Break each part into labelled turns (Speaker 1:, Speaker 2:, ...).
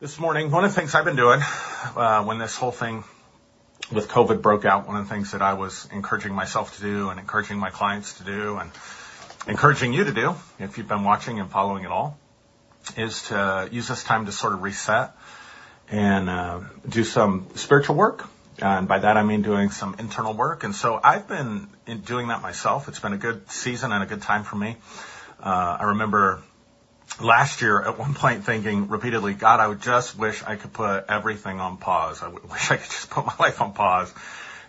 Speaker 1: This morning, one of the things I've been doing uh, when this whole thing with COVID broke out, one of the things that I was encouraging myself to do and encouraging my clients to do and encouraging you to do, if you've been watching and following it all, is to use this time to sort of reset and uh, do some spiritual work. And by that I mean doing some internal work. And so I've been doing that myself. It's been a good season and a good time for me. Uh, I remember last year at one point thinking repeatedly, God, I would just wish I could put everything on pause. I wish I could just put my life on pause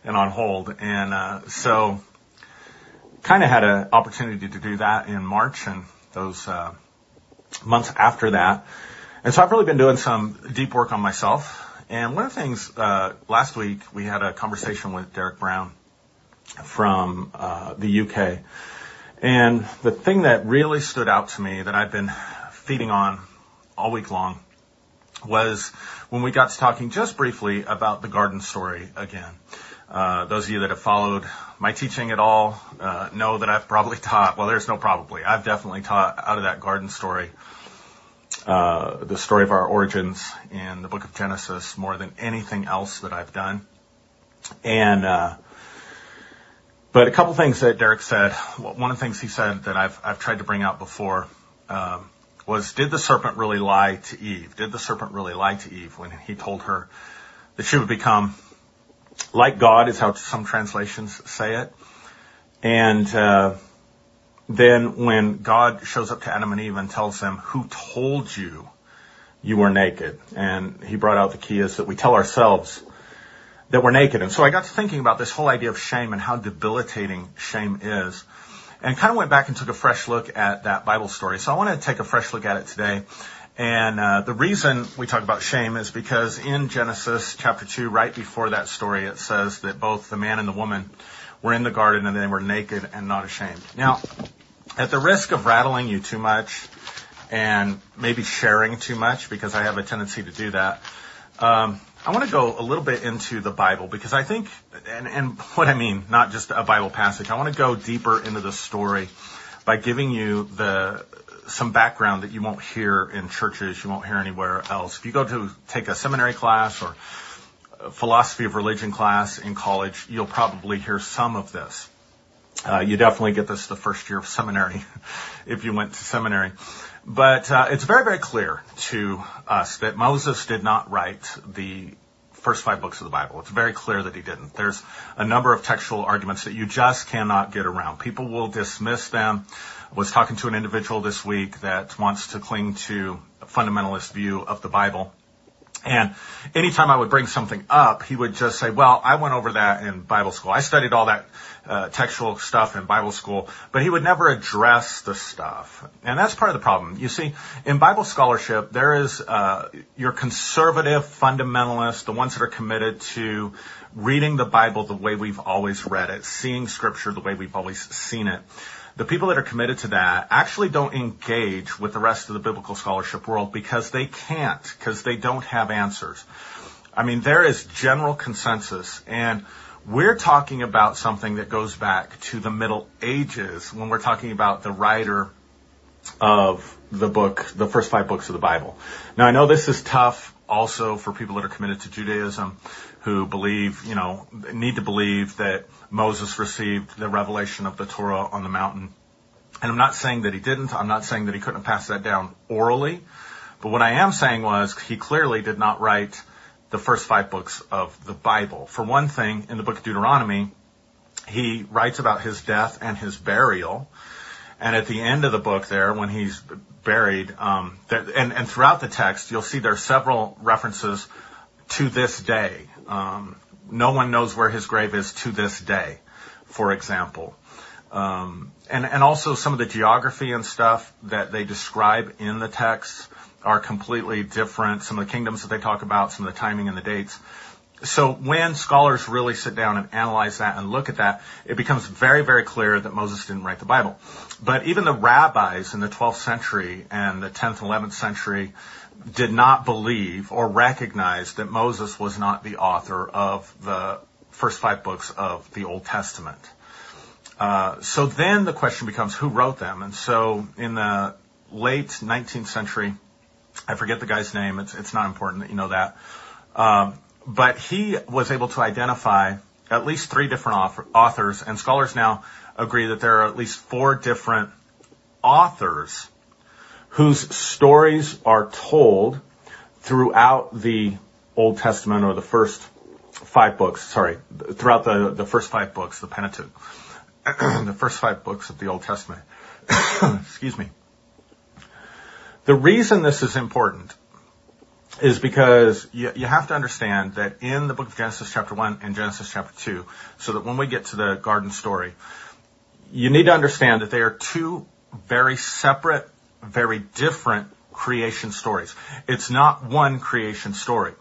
Speaker 1: and on hold. And uh, so kind of had an opportunity to do that in March and those uh, months after that. And so I've really been doing some deep work on myself. And one of the things, uh, last week we had a conversation with Derek Brown from uh, the UK. And the thing that really stood out to me that I've been feeding on all week long was when we got to talking just briefly about the garden story again. Uh, those of you that have followed my teaching at all uh, know that I've probably taught, well, there's no probably, I've definitely taught out of that garden story, uh, the story of our origins in the book of Genesis more than anything else that I've done. And, uh, but a couple things that Derek said. One of the things he said that I've, I've tried to bring out before, um, was did the serpent really lie to Eve? Did the serpent really lie to Eve when he told her that she would become like God is how some translations say it. And, uh, then when God shows up to Adam and Eve and tells them, who told you you were naked? And he brought out the key is that we tell ourselves that we're naked. And so I got to thinking about this whole idea of shame and how debilitating shame is and kind of went back and took a fresh look at that Bible story. So I want to take a fresh look at it today. And uh, the reason we talk about shame is because in Genesis chapter 2, right before that story, it says that both the man and the woman were in the garden and they were naked and not ashamed. Now, at the risk of rattling you too much and maybe sharing too much, because I have a tendency to do that, um, I want to go a little bit into the Bible because I think, and, and what I mean, not just a Bible passage, I want to go deeper into the story by giving you the, some background that you won't hear in churches, you won't hear anywhere else. If you go to take a seminary class or philosophy of religion class in college, you'll probably hear some of this. Uh, you definitely get this the first year of seminary if you went to seminary. But uh, it's very, very clear to us that Moses did not write the first five books of the Bible. It's very clear that he didn't. There's a number of textual arguments that you just cannot get around. People will dismiss them. I was talking to an individual this week that wants to cling to a fundamentalist view of the Bible. And anytime I would bring something up, he would just say, well, I went over that in Bible school. I studied all that uh, textual stuff in Bible school, but he would never address the stuff. And that's part of the problem. You see, in Bible scholarship, there is uh, your conservative fundamentalists, the ones that are committed to reading the Bible the way we've always read it, seeing scripture the way we've always seen it the people that are committed to that actually don't engage with the rest of the biblical scholarship world because they can't, because they don't have answers. I mean, there is general consensus and we're talking about something that goes back to the Middle Ages when we're talking about the writer of the book, the first five books of the Bible. Now I know this is tough also for people that are committed to Judaism who believe, you know, need to believe that Moses received the revelation of the Torah on the mountain. And I'm not saying that he didn't. I'm not saying that he couldn't have passed that down orally. But what I am saying was he clearly did not write the first five books of the Bible. For one thing, in the book of Deuteronomy, he writes about his death and his burial. And at the end of the book there, when he's buried, um, and, and throughout the text, you'll see there are several references to this day. Um, no one knows where his grave is to this day, for example. Um, and, and also some of the geography and stuff that they describe in the text are completely different. Some of the kingdoms that they talk about, some of the timing and the dates. So when scholars really sit down and analyze that and look at that, it becomes very, very clear that Moses didn't write the Bible. But even the rabbis in the 12th century and the 10th and 11th century did not believe or recognize that Moses was not the author of the first five books of the Old Testament. Uh, so then the question becomes who wrote them? And so in the late 19th century, I forget the guy's name. It's, it's not important that you know that. Um, but he was able to identify at least three different authors, and scholars now agree that there are at least four different authors whose stories are told throughout the Old Testament or the first five books, sorry, throughout the, the first five books, the Pentateuch, the first five books of the Old Testament. Excuse me. The reason this is important is because you, you have to understand that in the book of Genesis chapter 1 and Genesis chapter 2, so that when we get to the garden story, you need to understand that they are two very separate, very different creation stories. It's not one creation story.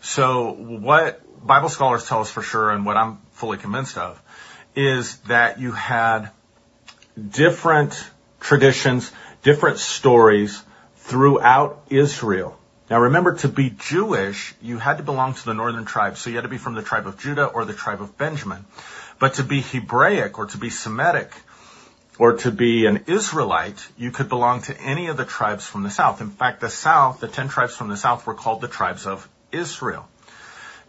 Speaker 1: So what Bible scholars tell us for sure, and what I'm fully convinced of, is that you had different traditions, different stories throughout Israel. Now remember, to be Jewish, you had to belong to the northern tribe. So you had to be from the tribe of Judah or the tribe of Benjamin. But to be Hebraic or to be Semitic or to be an Israelite, you could belong to any of the tribes from the south. In fact, the south, the ten tribes from the south were called the tribes of Israel.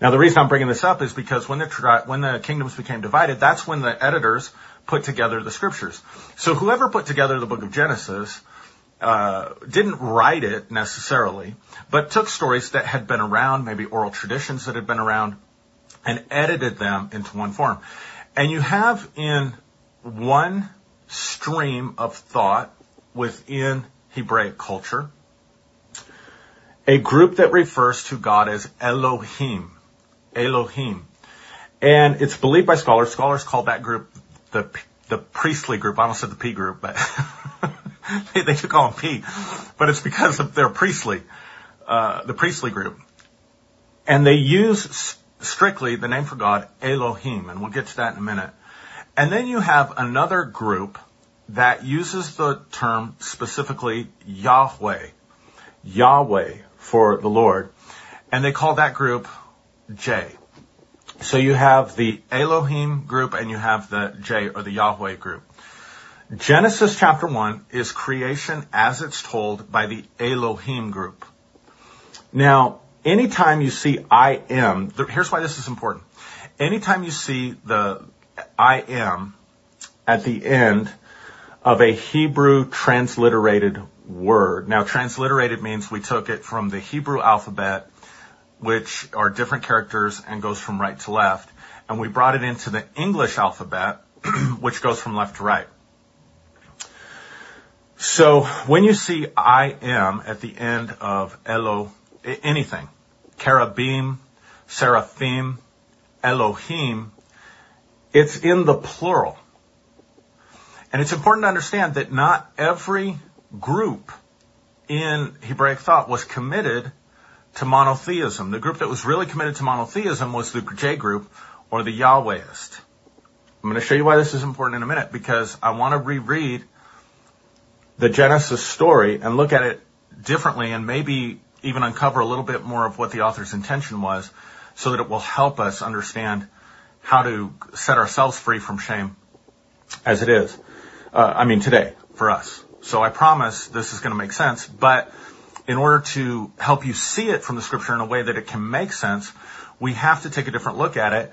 Speaker 1: Now the reason I'm bringing this up is because when the, tri- when the kingdoms became divided, that's when the editors put together the scriptures. So whoever put together the book of Genesis, uh, didn't write it necessarily, but took stories that had been around, maybe oral traditions that had been around, and edited them into one form. And you have in one stream of thought within Hebraic culture a group that refers to God as Elohim. Elohim. And it's believed by scholars, scholars call that group the, the priestly group. I almost said the P group, but they, they call them P, but it's because of their priestly, uh, the priestly group. And they use strictly the name for God, Elohim, and we'll get to that in a minute. And then you have another group that uses the term specifically Yahweh, Yahweh for the Lord, and they call that group J. So you have the Elohim group and you have the J or the Yahweh group. Genesis chapter 1 is creation as it's told by the Elohim group. Now, anytime you see I am, here's why this is important. Anytime you see the I am at the end of a Hebrew transliterated word. Now, transliterated means we took it from the Hebrew alphabet, which are different characters and goes from right to left, and we brought it into the English alphabet, which goes from left to right. So when you see I am at the end of Elo, anything, cherubim, seraphim, Elohim, it's in the plural. And it's important to understand that not every group in Hebraic thought was committed to monotheism. The group that was really committed to monotheism was the J group or the Yahwehist. I'm going to show you why this is important in a minute because I want to reread the Genesis story and look at it differently and maybe even uncover a little bit more of what the author's intention was so that it will help us understand how to set ourselves free from shame as it is. Uh, I mean, today for us. So I promise this is going to make sense, but in order to help you see it from the scripture in a way that it can make sense, we have to take a different look at it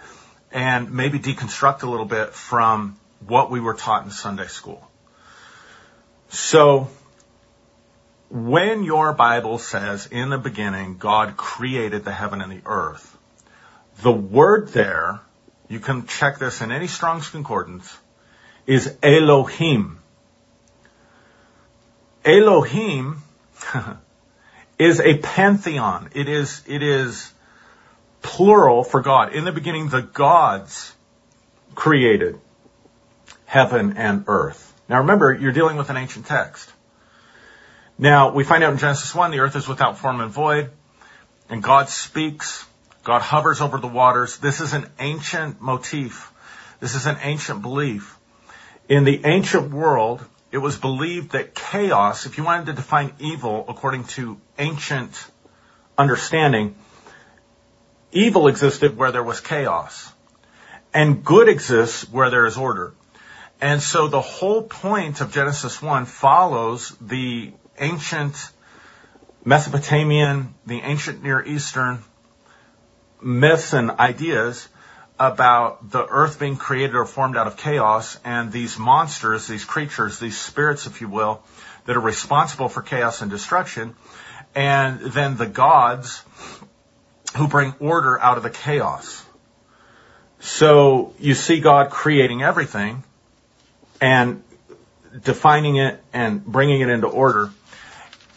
Speaker 1: and maybe deconstruct a little bit from what we were taught in Sunday school. So, when your Bible says, in the beginning, God created the heaven and the earth, the word there, you can check this in any Strong's Concordance, is Elohim. Elohim is a pantheon. It is, it is plural for God. In the beginning, the gods created heaven and earth. Now remember, you're dealing with an ancient text. Now, we find out in Genesis 1, the earth is without form and void, and God speaks. God hovers over the waters. This is an ancient motif. This is an ancient belief. In the ancient world, it was believed that chaos, if you wanted to define evil according to ancient understanding, evil existed where there was chaos. And good exists where there is order. And so the whole point of Genesis 1 follows the ancient Mesopotamian, the ancient Near Eastern myths and ideas about the earth being created or formed out of chaos and these monsters, these creatures, these spirits, if you will, that are responsible for chaos and destruction, and then the gods who bring order out of the chaos. So you see God creating everything and defining it and bringing it into order.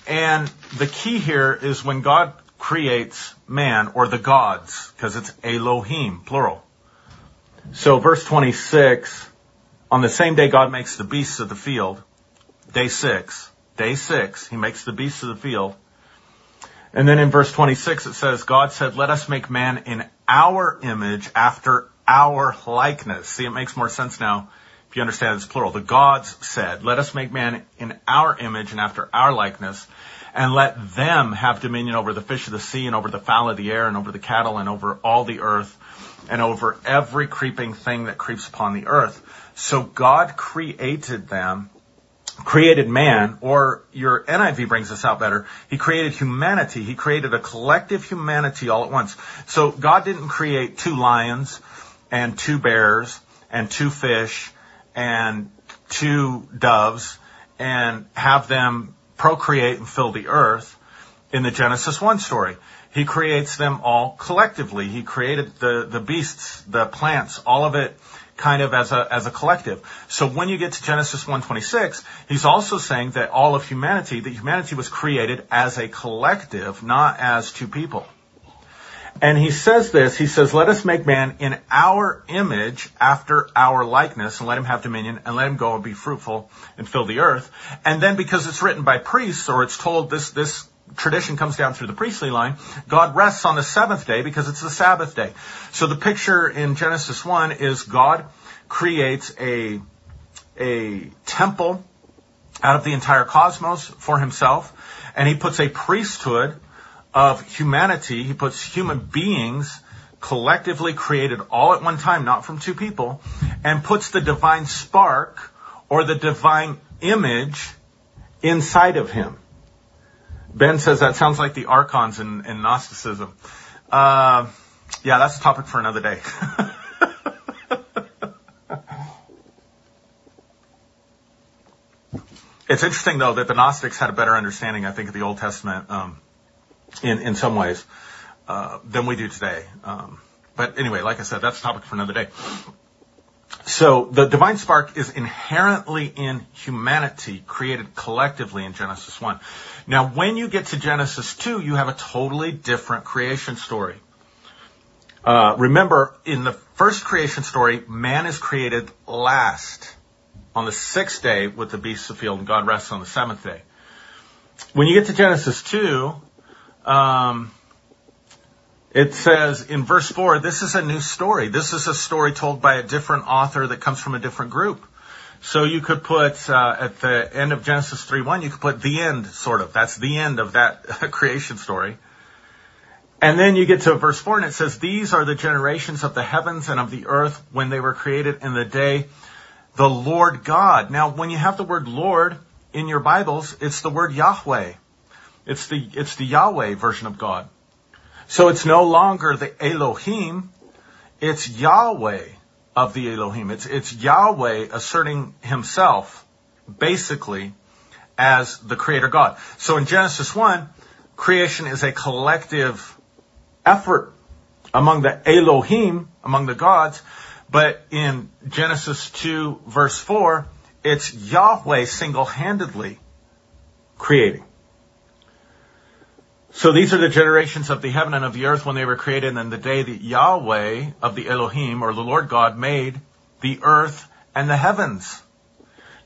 Speaker 1: And the key here is when God creates man or the gods, because it's Elohim, plural. So verse 26, on the same day God makes the beasts of the field, day six, day six, he makes the beasts of the field. And then in verse 26 it says, God said, let us make man in our image after our likeness. See, it makes more sense now if you understand it's plural. The gods said, let us make man in our image and after our likeness and let them have dominion over the fish of the sea and over the fowl of the air and over the cattle and over all the earth and over every creeping thing that creeps upon the earth. So God created them, created man, or your NIV brings this out better. He created humanity. He created a collective humanity all at once. So God didn't create two lions and two bears and two fish and two doves and have them procreate and fill the earth in the Genesis 1 story. He creates them all collectively. He created the, the beasts, the plants, all of it kind of as a, as a collective. So when you get to Genesis 126, he's also saying that all of humanity, that humanity was created as a collective, not as two people. And he says this, he says, let us make man in our image after our likeness and let him have dominion and let him go and be fruitful and fill the earth. And then because it's written by priests or it's told this, this tradition comes down through the priestly line, God rests on the seventh day because it's the Sabbath day. So the picture in Genesis 1 is God creates a, a temple out of the entire cosmos for himself, and he puts a priesthood of humanity, he puts human beings collectively created all at one time, not from two people, and puts the divine spark or the divine image inside of him. Ben says that sounds like the archons in, in Gnosticism. Uh, yeah, that's a topic for another day. it's interesting though that the Gnostics had a better understanding, I think, of the Old Testament um, in in some ways uh, than we do today. Um, but anyway, like I said, that's a topic for another day. So the divine spark is inherently in humanity, created collectively in Genesis 1. Now, when you get to Genesis 2, you have a totally different creation story. Uh, remember, in the first creation story, man is created last on the sixth day with the beasts of the field, and God rests on the seventh day. When you get to Genesis 2, um, it says in verse 4, this is a new story. This is a story told by a different author that comes from a different group. So you could put uh, at the end of Genesis 3:1, you could put the end, sort of. That's the end of that creation story. And then you get to verse 4 and it says, These are the generations of the heavens and of the earth when they were created in the day the Lord God. Now, when you have the word Lord in your Bibles, it's the word Yahweh. It's the, it's the Yahweh version of God. So it's no longer the Elohim, it's Yahweh of the Elohim. It's, it's Yahweh asserting himself basically as the creator God. So in Genesis 1, creation is a collective effort among the Elohim, among the gods, but in Genesis 2 verse 4, it's Yahweh single-handedly creating. So these are the generations of the heaven and of the earth when they were created and the day that Yahweh of the Elohim or the Lord God made the earth and the heavens.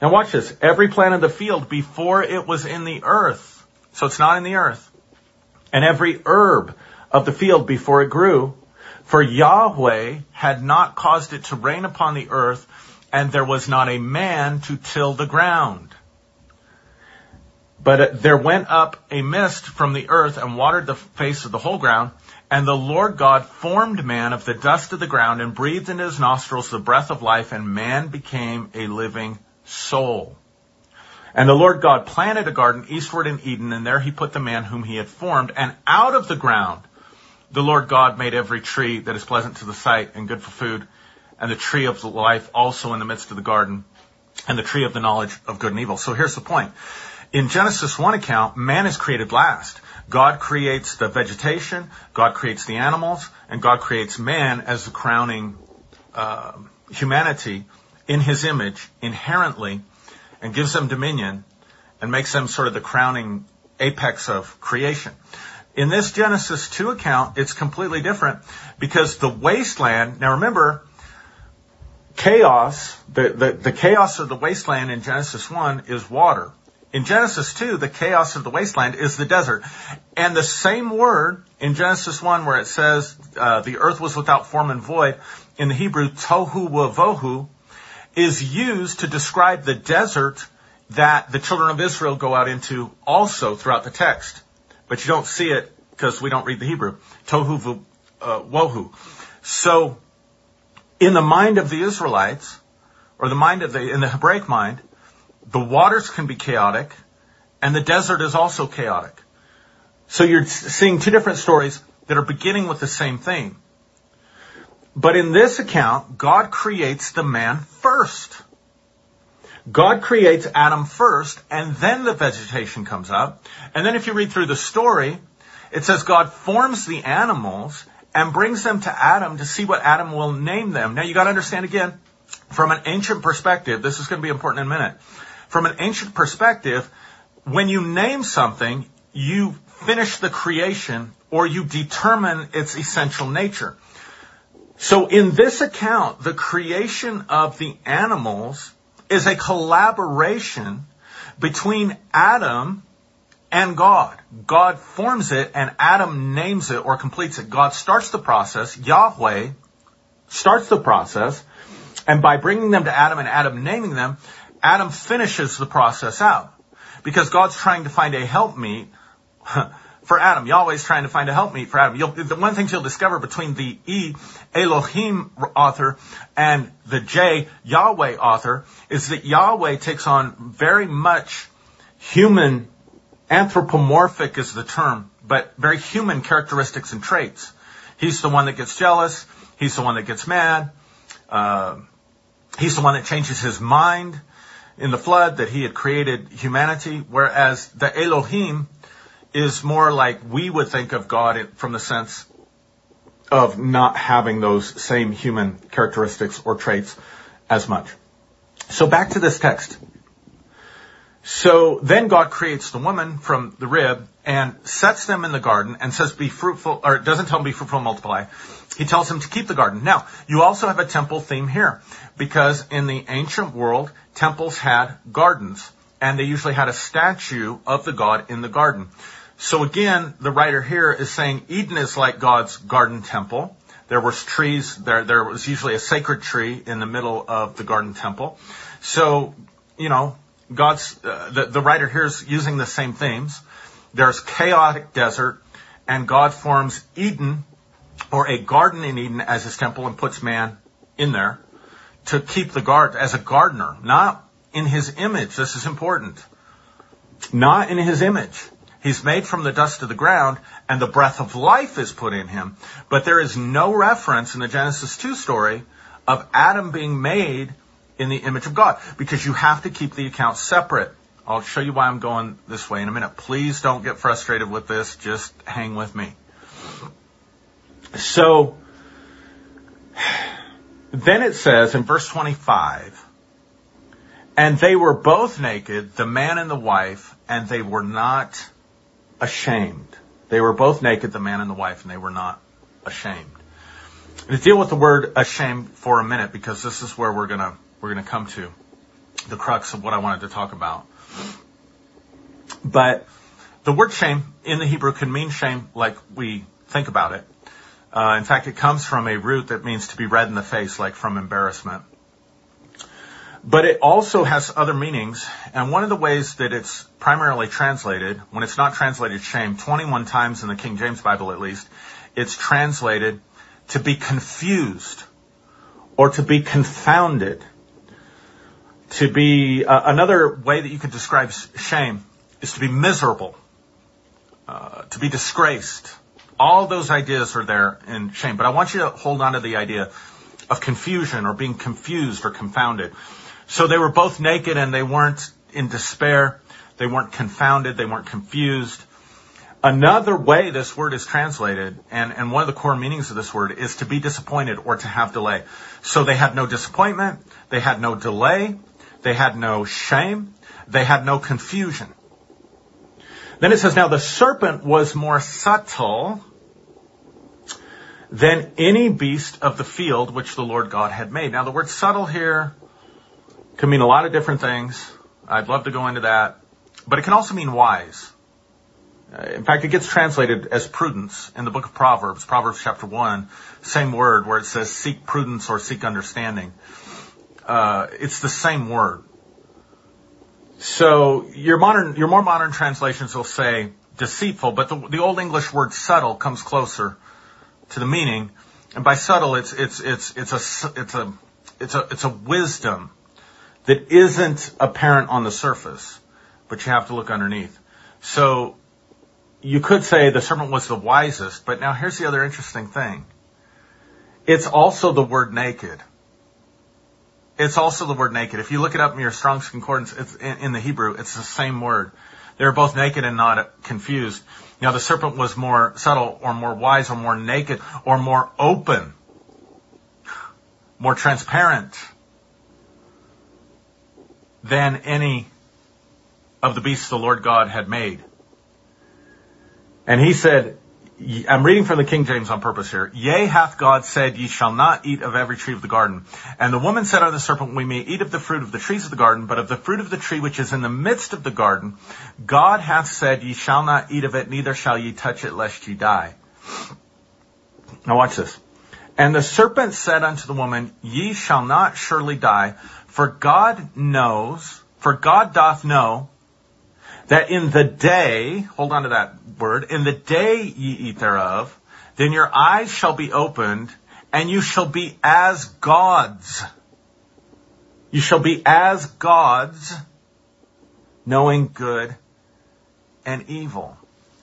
Speaker 1: Now watch this. Every plant of the field before it was in the earth. So it's not in the earth. And every herb of the field before it grew. For Yahweh had not caused it to rain upon the earth and there was not a man to till the ground. But there went up a mist from the earth and watered the face of the whole ground. And the Lord God formed man of the dust of the ground and breathed into his nostrils the breath of life, and man became a living soul. And the Lord God planted a garden eastward in Eden, and there he put the man whom he had formed. And out of the ground, the Lord God made every tree that is pleasant to the sight and good for food, and the tree of life also in the midst of the garden, and the tree of the knowledge of good and evil. So here's the point. In Genesis 1 account, man is created last. God creates the vegetation, God creates the animals, and God creates man as the crowning uh, humanity in his image inherently and gives them dominion and makes them sort of the crowning apex of creation. In this Genesis 2 account, it's completely different because the wasteland, now remember, chaos, the, the, the chaos of the wasteland in Genesis 1 is water. In Genesis 2, the chaos of the wasteland is the desert. And the same word in Genesis 1 where it says uh, the earth was without form and void, in the Hebrew, tohu wavohu, is used to describe the desert that the children of Israel go out into also throughout the text. But you don't see it because we don't read the Hebrew. Tohu uh, wohu. So, in the mind of the Israelites, or the mind of the, in the Hebraic mind, the waters can be chaotic, and the desert is also chaotic. So you're seeing two different stories that are beginning with the same thing. But in this account, God creates the man first. God creates Adam first, and then the vegetation comes up. And then if you read through the story, it says God forms the animals and brings them to Adam to see what Adam will name them. Now you gotta understand again, from an ancient perspective, this is gonna be important in a minute. From an ancient perspective, when you name something, you finish the creation or you determine its essential nature. So in this account, the creation of the animals is a collaboration between Adam and God. God forms it and Adam names it or completes it. God starts the process. Yahweh starts the process. And by bringing them to Adam and Adam naming them, Adam finishes the process out. Because God's trying to find a helpmeet for Adam. Yahweh's trying to find a helpmeet for Adam. You'll, the one thing you'll discover between the E, Elohim author, and the J, Yahweh author, is that Yahweh takes on very much human, anthropomorphic is the term, but very human characteristics and traits. He's the one that gets jealous. He's the one that gets mad. Uh, he's the one that changes his mind in the flood that he had created humanity, whereas the Elohim is more like we would think of God from the sense of not having those same human characteristics or traits as much. So back to this text. So then God creates the woman from the rib and sets them in the garden and says be fruitful, or doesn't tell them be fruitful and multiply. He tells them to keep the garden. Now, you also have a temple theme here because in the ancient world, temples had gardens and they usually had a statue of the god in the garden. So again, the writer here is saying Eden is like God's garden temple. There was trees, there, there was usually a sacred tree in the middle of the garden temple. So, you know, God's, uh, the, the writer here is using the same themes. There's chaotic desert and God forms Eden or a garden in Eden as his temple and puts man in there to keep the garden as a gardener, not in his image. This is important. Not in his image. He's made from the dust of the ground and the breath of life is put in him. But there is no reference in the Genesis 2 story of Adam being made in the image of God because you have to keep the accounts separate. I'll show you why I'm going this way in a minute. Please don't get frustrated with this. Just hang with me. So, then it says in verse 25, and they were both naked, the man and the wife, and they were not ashamed. They were both naked, the man and the wife, and they were not ashamed. To deal with the word ashamed for a minute, because this is where we're gonna, we're gonna come to the crux of what I wanted to talk about. But the word shame in the Hebrew can mean shame like we think about it. Uh, in fact, it comes from a root that means to be red in the face, like from embarrassment. But it also has other meanings, and one of the ways that it's primarily translated, when it's not translated shame, 21 times in the King James Bible at least, it's translated to be confused or to be confounded. to be uh, another way that you could describe shame is to be miserable, uh, to be disgraced. All those ideas are there in shame, but I want you to hold on to the idea of confusion or being confused or confounded. So they were both naked and they weren't in despair. They weren't confounded. They weren't confused. Another way this word is translated, and, and one of the core meanings of this word is to be disappointed or to have delay. So they had no disappointment, they had no delay, they had no shame, they had no confusion. Then it says, now the serpent was more subtle than any beast of the field which the Lord God had made. Now the word subtle here can mean a lot of different things. I'd love to go into that. But it can also mean wise. Uh, in fact, it gets translated as prudence in the book of Proverbs, Proverbs chapter 1, same word where it says seek prudence or seek understanding. Uh, it's the same word. So your modern, your more modern translations will say deceitful, but the, the old English word subtle comes closer to the meaning. And by subtle, it's, it's, it's, it's a, it's a, it's a, it's a wisdom that isn't apparent on the surface, but you have to look underneath. So you could say the serpent was the wisest, but now here's the other interesting thing. It's also the word naked. It's also the word naked. If you look it up in your Strong's Concordance, it's in, in the Hebrew, it's the same word. They're both naked and not confused. Now the serpent was more subtle or more wise or more naked or more open, more transparent than any of the beasts the Lord God had made. And he said, I'm reading from the King James on purpose here. Yea, hath God said, ye shall not eat of every tree of the garden. And the woman said unto the serpent, we may eat of the fruit of the trees of the garden, but of the fruit of the tree which is in the midst of the garden, God hath said, ye shall not eat of it, neither shall ye touch it, lest ye die. Now watch this. And the serpent said unto the woman, ye shall not surely die, for God knows, for God doth know that in the day, hold on to that word, in the day ye eat thereof, then your eyes shall be opened, and you shall be as gods. You shall be as gods, knowing good and evil.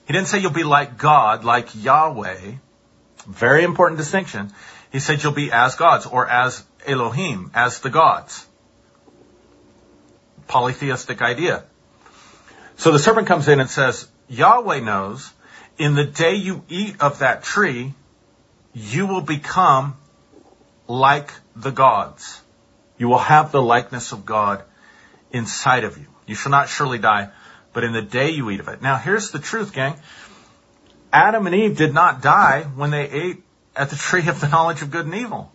Speaker 1: He didn't say you'll be like God, like Yahweh. Very important distinction. He said you'll be as gods, or as Elohim, as the gods. Polytheistic idea. So the serpent comes in and says, Yahweh knows in the day you eat of that tree, you will become like the gods. You will have the likeness of God inside of you. You shall not surely die, but in the day you eat of it. Now here's the truth, gang. Adam and Eve did not die when they ate at the tree of the knowledge of good and evil.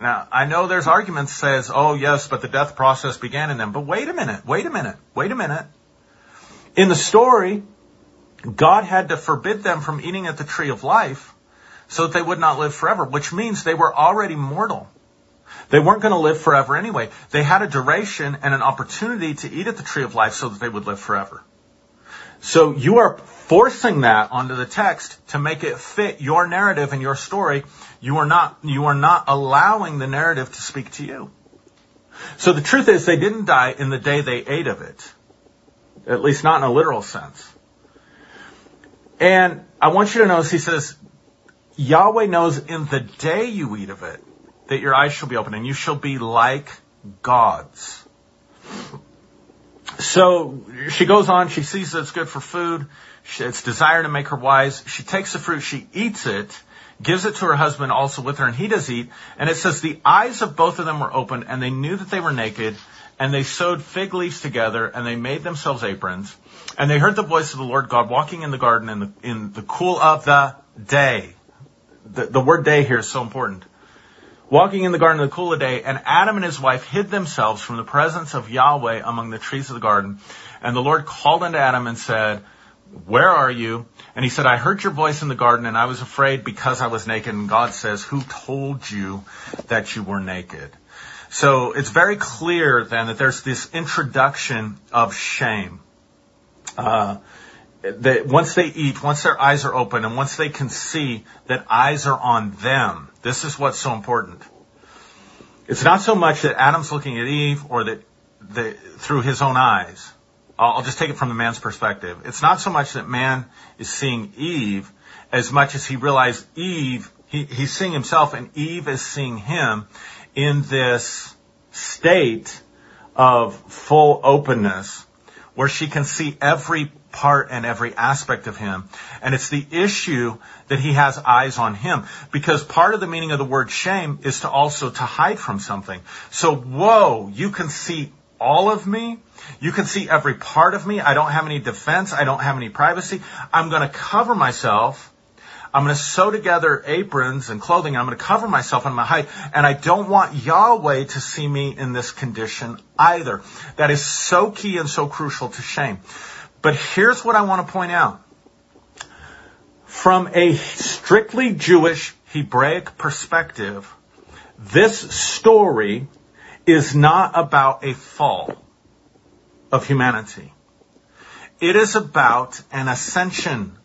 Speaker 1: Now, I know there's arguments says, oh yes, but the death process began in them. But wait a minute, wait a minute, wait a minute. In the story, God had to forbid them from eating at the tree of life so that they would not live forever, which means they were already mortal. They weren't going to live forever anyway. They had a duration and an opportunity to eat at the tree of life so that they would live forever. So you are forcing that onto the text to make it fit your narrative and your story. You are not, you are not allowing the narrative to speak to you. So the truth is they didn't die in the day they ate of it. At least not in a literal sense. And I want you to notice he says, Yahweh knows in the day you eat of it that your eyes shall be open and you shall be like gods. So she goes on, she sees that it's good for food, it's desire to make her wise. She takes the fruit, she eats it, gives it to her husband also with her, and he does eat. And it says the eyes of both of them were opened, and they knew that they were naked, and they sewed fig leaves together and they made themselves aprons. And they heard the voice of the Lord God walking in the garden in the, in the cool of the day. The, the word day here is so important. Walking in the garden in the cool of the day, and Adam and his wife hid themselves from the presence of Yahweh among the trees of the garden. And the Lord called unto Adam and said, where are you? And he said, I heard your voice in the garden and I was afraid because I was naked. And God says, who told you that you were naked? So it's very clear then that there's this introduction of shame. Uh, that once they eat, once their eyes are open, and once they can see that eyes are on them, this is what's so important. It's not so much that Adam's looking at Eve or that the, through his own eyes. I'll, just take it from the man's perspective. It's not so much that man is seeing Eve as much as he realized Eve, he, he's seeing himself and Eve is seeing him in this state of full openness where she can see every part and every aspect of him. And it's the issue that he has eyes on him. Because part of the meaning of the word shame is to also to hide from something. So, whoa, you can see all of me. You can see every part of me. I don't have any defense. I don't have any privacy. I'm going to cover myself I'm going to sew together aprons and clothing. I'm going to cover myself on my height. And I don't want Yahweh to see me in this condition either. That is so key and so crucial to shame. But here's what I want to point out. From a strictly Jewish Hebraic perspective, this story is not about a fall of humanity. It is about an ascension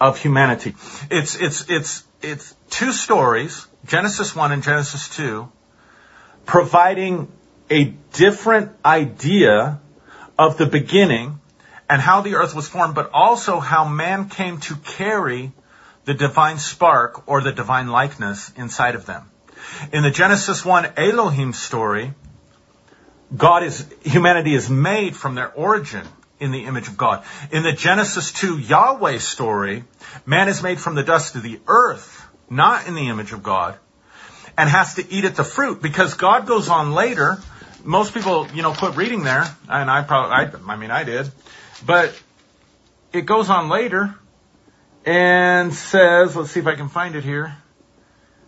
Speaker 1: of humanity. It's, it's, it's, it's two stories, Genesis 1 and Genesis 2, providing a different idea of the beginning and how the earth was formed, but also how man came to carry the divine spark or the divine likeness inside of them. In the Genesis 1 Elohim story, God is, humanity is made from their origin in the image of God. In the Genesis 2 Yahweh story, man is made from the dust of the earth, not in the image of God, and has to eat at the fruit because God goes on later. Most people, you know, quit reading there, and I probably, I, I mean, I did, but it goes on later and says, let's see if I can find it here.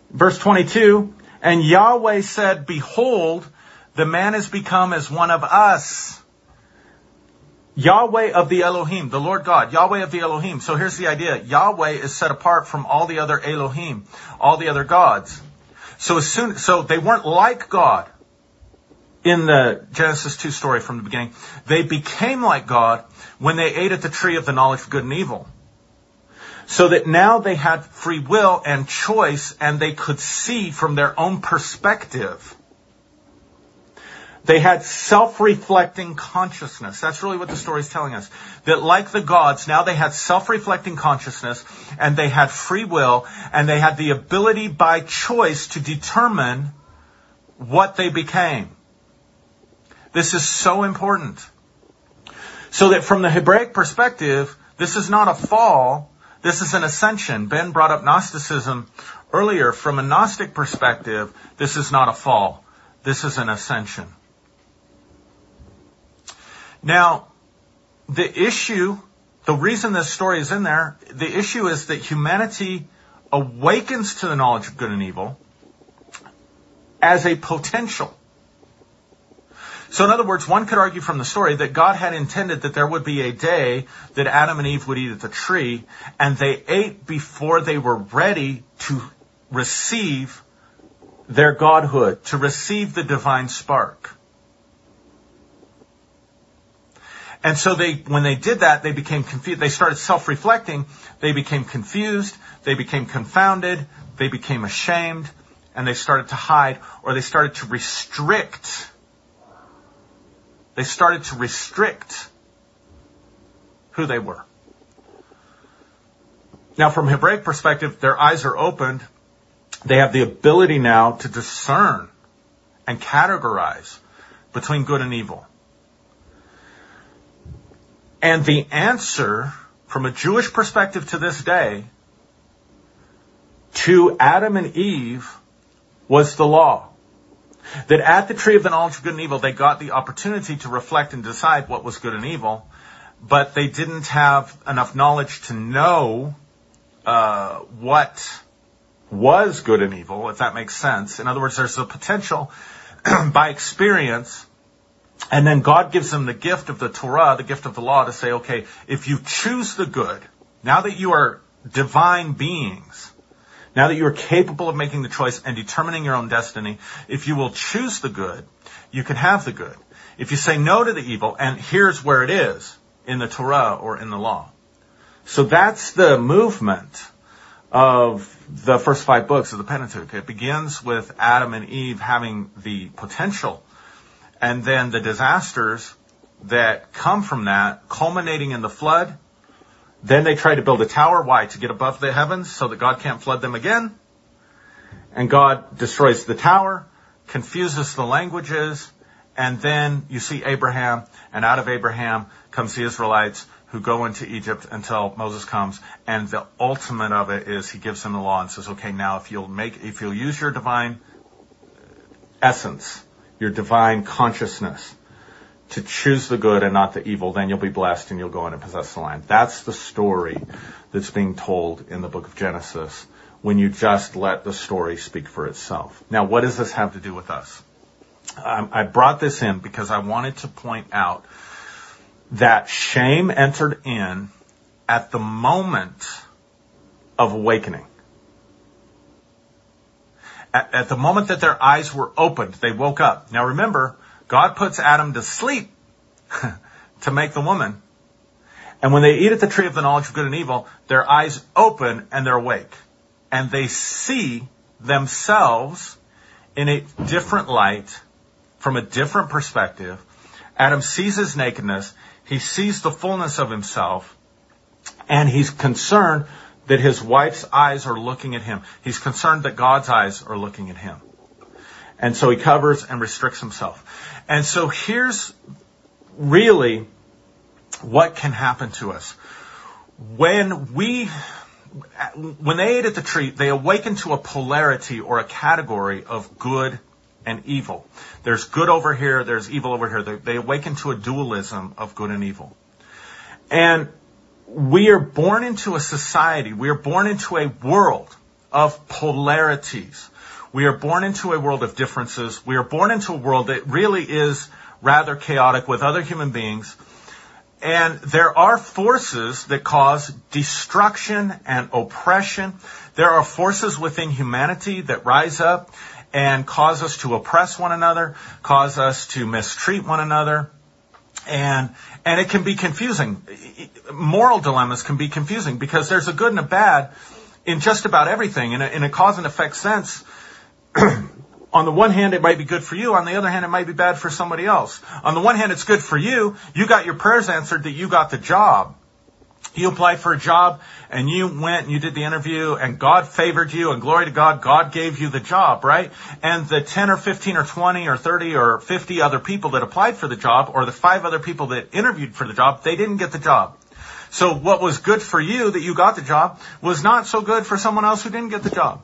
Speaker 1: Verse 22, and Yahweh said, behold, the man has become as one of us Yahweh of the Elohim, the Lord God, Yahweh of the Elohim. So here's the idea. Yahweh is set apart from all the other Elohim, all the other gods. So as soon, so they weren't like God in the Genesis 2 story from the beginning. They became like God when they ate at the tree of the knowledge of good and evil. So that now they had free will and choice and they could see from their own perspective they had self-reflecting consciousness. That's really what the story is telling us. That like the gods, now they had self-reflecting consciousness and they had free will and they had the ability by choice to determine what they became. This is so important. So that from the Hebraic perspective, this is not a fall, this is an ascension. Ben brought up Gnosticism earlier. From a Gnostic perspective, this is not a fall. This is an ascension. Now, the issue, the reason this story is in there, the issue is that humanity awakens to the knowledge of good and evil as a potential. So in other words, one could argue from the story that God had intended that there would be a day that Adam and Eve would eat at the tree, and they ate before they were ready to receive their godhood, to receive the divine spark. And so they, when they did that, they became confused. They started self-reflecting. They became confused. They became confounded. They became ashamed. And they started to hide or they started to restrict. They started to restrict who they were. Now from Hebraic perspective, their eyes are opened. They have the ability now to discern and categorize between good and evil. And the answer from a Jewish perspective to this day to Adam and Eve was the law. That at the tree of the knowledge of good and evil, they got the opportunity to reflect and decide what was good and evil, but they didn't have enough knowledge to know uh, what was good and evil, if that makes sense. In other words, there's a potential by experience and then God gives them the gift of the Torah, the gift of the law to say, okay, if you choose the good, now that you are divine beings, now that you are capable of making the choice and determining your own destiny, if you will choose the good, you can have the good. If you say no to the evil, and here's where it is, in the Torah or in the law. So that's the movement of the first five books of the Pentateuch. It begins with Adam and Eve having the potential and then the disasters that come from that, culminating in the flood. Then they try to build a tower. Why? To get above the heavens so that God can't flood them again. And God destroys the tower, confuses the languages, and then you see Abraham, and out of Abraham comes the Israelites who go into Egypt until Moses comes. And the ultimate of it is he gives them the law and says, okay, now if you'll make, if you'll use your divine essence, your divine consciousness to choose the good and not the evil, then you'll be blessed and you'll go in and possess the land. That's the story that's being told in the book of Genesis when you just let the story speak for itself. Now, what does this have to do with us? Um, I brought this in because I wanted to point out that shame entered in at the moment of awakening. At, at, the moment that their eyes were opened, they woke up. Now remember, God puts Adam to sleep to make the woman. And when they eat at the tree of the knowledge of good and evil, their eyes open and they're awake. And they see themselves in a different light, from a different perspective. Adam sees his nakedness. He sees the fullness of himself. And he's concerned that his wife's eyes are looking at him. He's concerned that God's eyes are looking at him. And so he covers and restricts himself. And so here's really what can happen to us. When we, when they ate at the tree, they awakened to a polarity or a category of good and evil. There's good over here, there's evil over here. They, they awaken to a dualism of good and evil. And we are born into a society, we are born into a world of polarities. We are born into a world of differences. We are born into a world that really is rather chaotic with other human beings. And there are forces that cause destruction and oppression. There are forces within humanity that rise up and cause us to oppress one another, cause us to mistreat one another. And, and it can be confusing. Moral dilemmas can be confusing because there's a good and a bad in just about everything. In a, in a cause and effect sense, on the one hand, it might be good for you. On the other hand, it might be bad for somebody else. On the one hand, it's good for you. You got your prayers answered that you got the job. You applied for a job and you went and you did the interview and God favored you and glory to God, God gave you the job, right? And the 10 or 15 or 20 or 30 or 50 other people that applied for the job or the five other people that interviewed for the job, they didn't get the job. So what was good for you that you got the job was not so good for someone else who didn't get the job.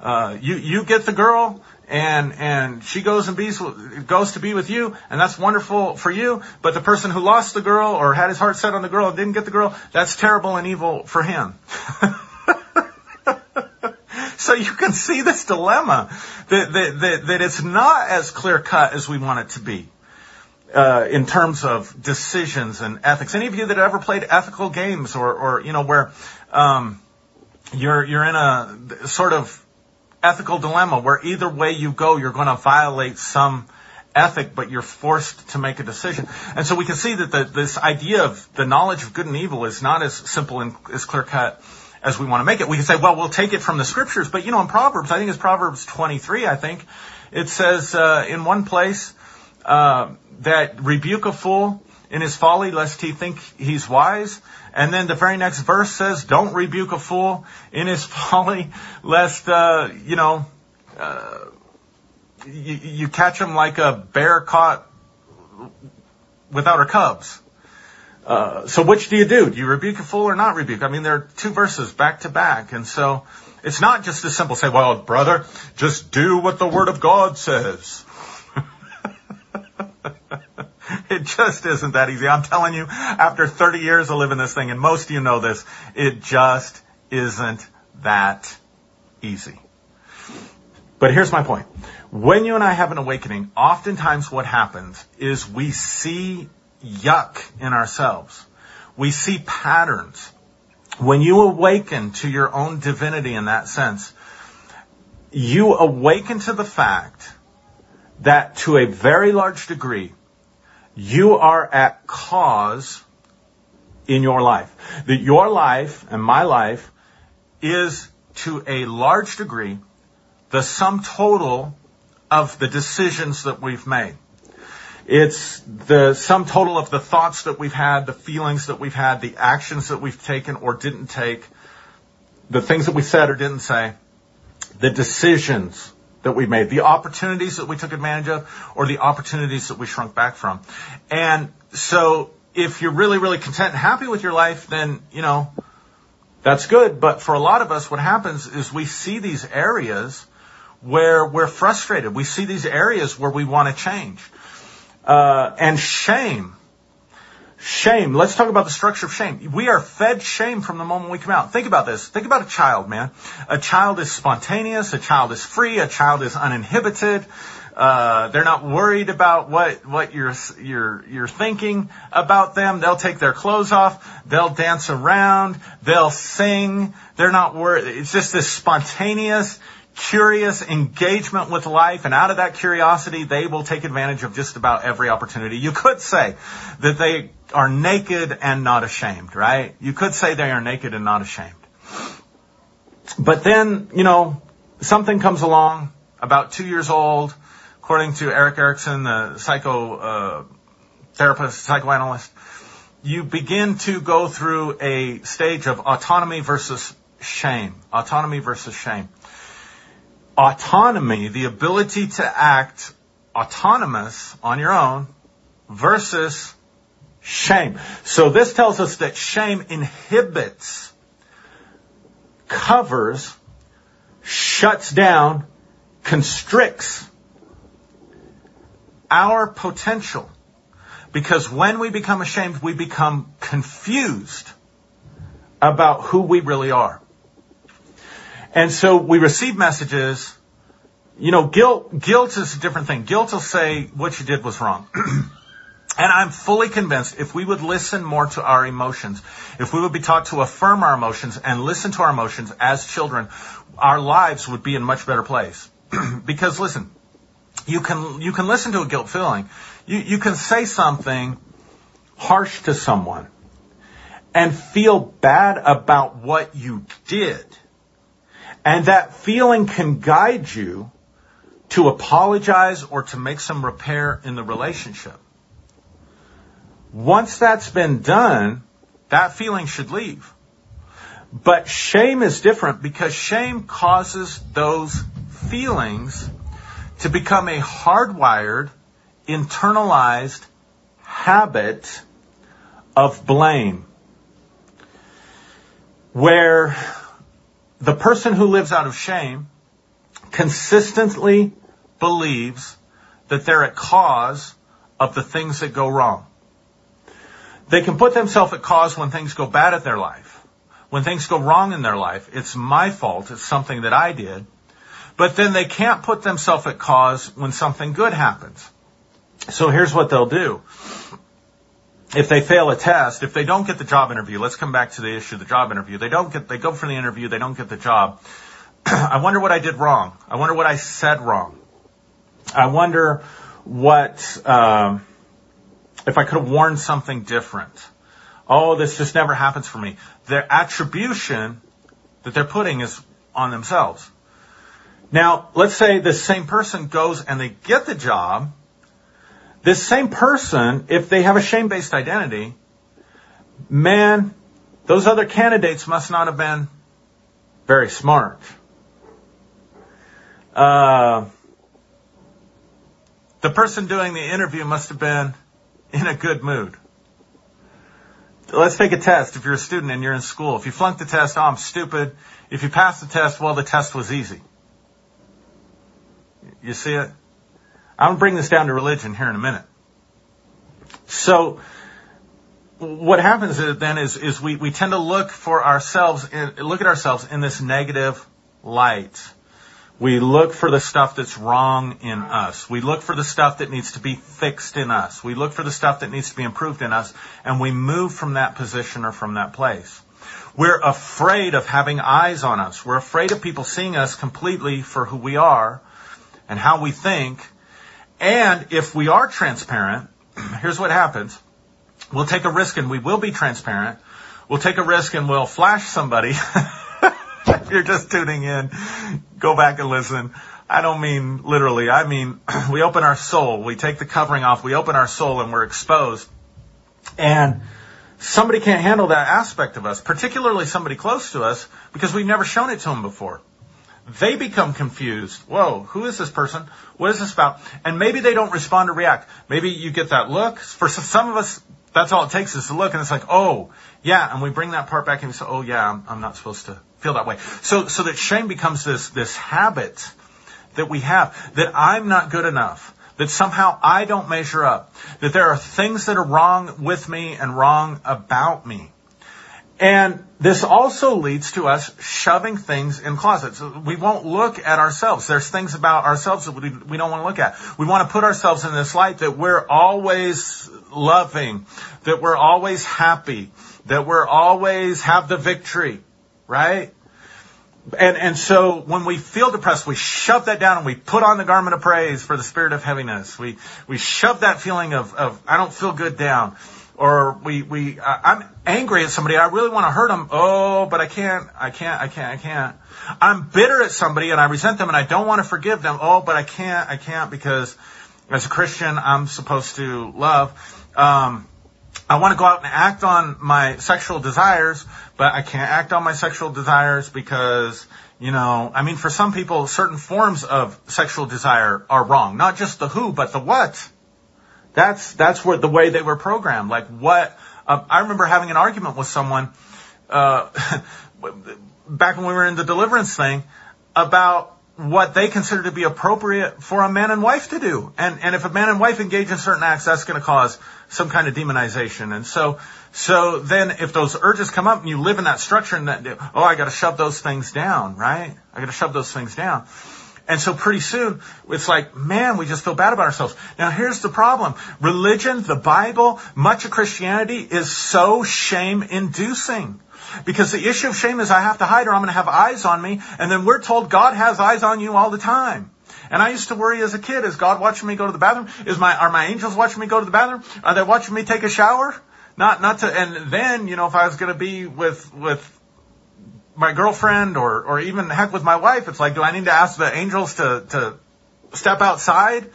Speaker 1: Uh, you you get the girl and and she goes and bees, goes to be with you, and that's wonderful for you. But the person who lost the girl or had his heart set on the girl and didn't get the girl, that's terrible and evil for him. so you can see this dilemma that that that, that it's not as clear cut as we want it to be. Uh, in terms of decisions and ethics, any of you that ever played ethical games, or, or you know, where um, you're you're in a sort of ethical dilemma where either way you go, you're going to violate some ethic, but you're forced to make a decision. And so we can see that the, this idea of the knowledge of good and evil is not as simple and as clear cut as we want to make it. We can say, well, we'll take it from the scriptures, but you know, in Proverbs, I think it's Proverbs 23, I think, it says uh, in one place uh, that rebuke a fool in his folly lest he think he's wise. And then the very next verse says, don't rebuke a fool in his folly lest, uh, you know, uh, you, you catch him like a bear caught without her cubs. Uh, so which do you do? Do you rebuke a fool or not rebuke? I mean, there are two verses back to back. And so it's not just as simple say, well, brother, just do what the word of God says. It just isn't that easy. I'm telling you, after 30 years of living this thing, and most of you know this, it just isn't that easy. But here's my point. When you and I have an awakening, oftentimes what happens is we see yuck in ourselves. We see patterns. When you awaken to your own divinity in that sense, you awaken to the fact that to a very large degree, you are at cause in your life. That your life and my life is to a large degree the sum total of the decisions that we've made. It's the sum total of the thoughts that we've had, the feelings that we've had, the actions that we've taken or didn't take, the things that we said or didn't say, the decisions that we made, the opportunities that we took advantage of, or the opportunities that we shrunk back from. And so if you're really, really content and happy with your life, then, you know, that's good. But for a lot of us, what happens is we see these areas where we're frustrated. We see these areas where we want to change. Uh, and shame. Shame. Let's talk about the structure of shame. We are fed shame from the moment we come out. Think about this. Think about a child, man. A child is spontaneous. A child is free. A child is uninhibited. Uh, they're not worried about what what you're you're you're thinking about them. They'll take their clothes off. They'll dance around. They'll sing. They're not worried. It's just this spontaneous, curious engagement with life, and out of that curiosity, they will take advantage of just about every opportunity. You could say that they are naked and not ashamed, right? You could say they are naked and not ashamed. But then, you know, something comes along about two years old according to Erik Erikson, the psycho uh, therapist, psychoanalyst, you begin to go through a stage of autonomy versus shame. Autonomy versus shame. Autonomy, the ability to act autonomous on your own versus shame. So this tells us that shame inhibits, covers, shuts down, constricts our potential. Because when we become ashamed, we become confused about who we really are. And so we receive messages, you know, guilt, guilt is a different thing. Guilt will say what you did was wrong. and I'm fully convinced if we would listen more to our emotions, if we would be taught to affirm our emotions and listen to our emotions as children, our lives would be in much better place. because listen, you can you can listen to a guilt feeling. You you can say something harsh to someone and feel bad about what you did. And that feeling can guide you to apologize or to make some repair in the relationship. Once that's been done, that feeling should leave. But shame is different because shame causes those feelings to become a hardwired, internalized habit of blame. Where the person who lives out of shame consistently believes that they're at cause of the things that go wrong. They can put themselves at cause when things go bad at their life. When things go wrong in their life, it's my fault. It's something that I did. But then they can't put themselves at cause when something good happens. So here's what they'll do. If they fail a test, if they don't get the job interview, let's come back to the issue of the job interview. They don't get, they go for the interview, they don't get the job. I wonder what I did wrong. I wonder what I said wrong. I wonder what, um, if I could have worn something different. Oh, this just never happens for me. Their attribution that they're putting is on themselves. Now, let's say this same person goes and they get the job. This same person, if they have a shame-based identity, man, those other candidates must not have been very smart. Uh, the person doing the interview must have been in a good mood. Let's take a test. If you're a student and you're in school, if you flunk the test, oh, I'm stupid. If you pass the test, well, the test was easy. You see it? I'm going to bring this down to religion here in a minute. So, what happens then is, is we, we tend to look for ourselves, look at ourselves in this negative light. We look for the stuff that's wrong in us. We look for the stuff that needs to be fixed in us. We look for the stuff that needs to be improved in us, and we move from that position or from that place. We're afraid of having eyes on us. We're afraid of people seeing us completely for who we are and how we think. And if we are transparent, here's what happens. We'll take a risk and we will be transparent. We'll take a risk and we'll flash somebody. if you're just tuning in, go back and listen. I don't mean literally. I mean, we open our soul. We take the covering off. We open our soul and we're exposed. And somebody can't handle that aspect of us, particularly somebody close to us, because we've never shown it to them before. They become confused. Whoa, who is this person? What is this about? And maybe they don't respond or react. Maybe you get that look. For some of us, that's all it takes is to look and it's like, oh, yeah. And we bring that part back and we say, oh, yeah, I'm, I'm not supposed to feel that way. So, so that shame becomes this, this habit that we have that I'm not good enough that somehow I don't measure up, that there are things that are wrong with me and wrong about me. And this also leads to us shoving things in closets. We won't look at ourselves. There's things about ourselves that we, don't want to look at. We want to put ourselves in this light that we're always loving, that we're always happy, that we're always have the victory, right? And, and so when we feel depressed, we shove that down and we put on the garment of praise for the spirit of heaviness. We, we shove that feeling of, of, I don't feel good down. Or we, we, I'm angry at somebody. I really want to hurt them. Oh, but I can't, I can't, I can't, I can't. I'm bitter at somebody and I resent them and I don't want to forgive them. Oh, but I can't, I can't because as a Christian, I'm supposed to love. Um, I want to go out and act on my sexual desires, but I can't act on my sexual desires because, you know, I mean, for some people, certain forms of sexual desire are wrong. Not just the who, but the what. That's, that's where the way they were programmed. Like what, uh, I remember having an argument with someone, uh, back when we were in the deliverance thing about what they consider to be appropriate for a man and wife to do. And, and if a man and wife engage in certain acts, that's going to cause some kind of demonization. And so, so then if those urges come up and you live in that structure and that, oh, I got to shove those things down, right? I got to shove those things down. And so pretty soon, it's like, man, we just feel bad about ourselves. Now here's the problem. Religion, the Bible, much of Christianity is so shame inducing. Because the issue of shame is I have to hide or I'm going to have eyes on me. And then we're told God has eyes on you all the time. And I used to worry as a kid, is God watching me go to the bathroom? Is my, are my angels watching me go to the bathroom? Are they watching me take a shower? Not, not to, and then, you know, if I was going to be with, with my girlfriend or, or even heck with my wife, it's like, do I need to ask the angels to, to step outside?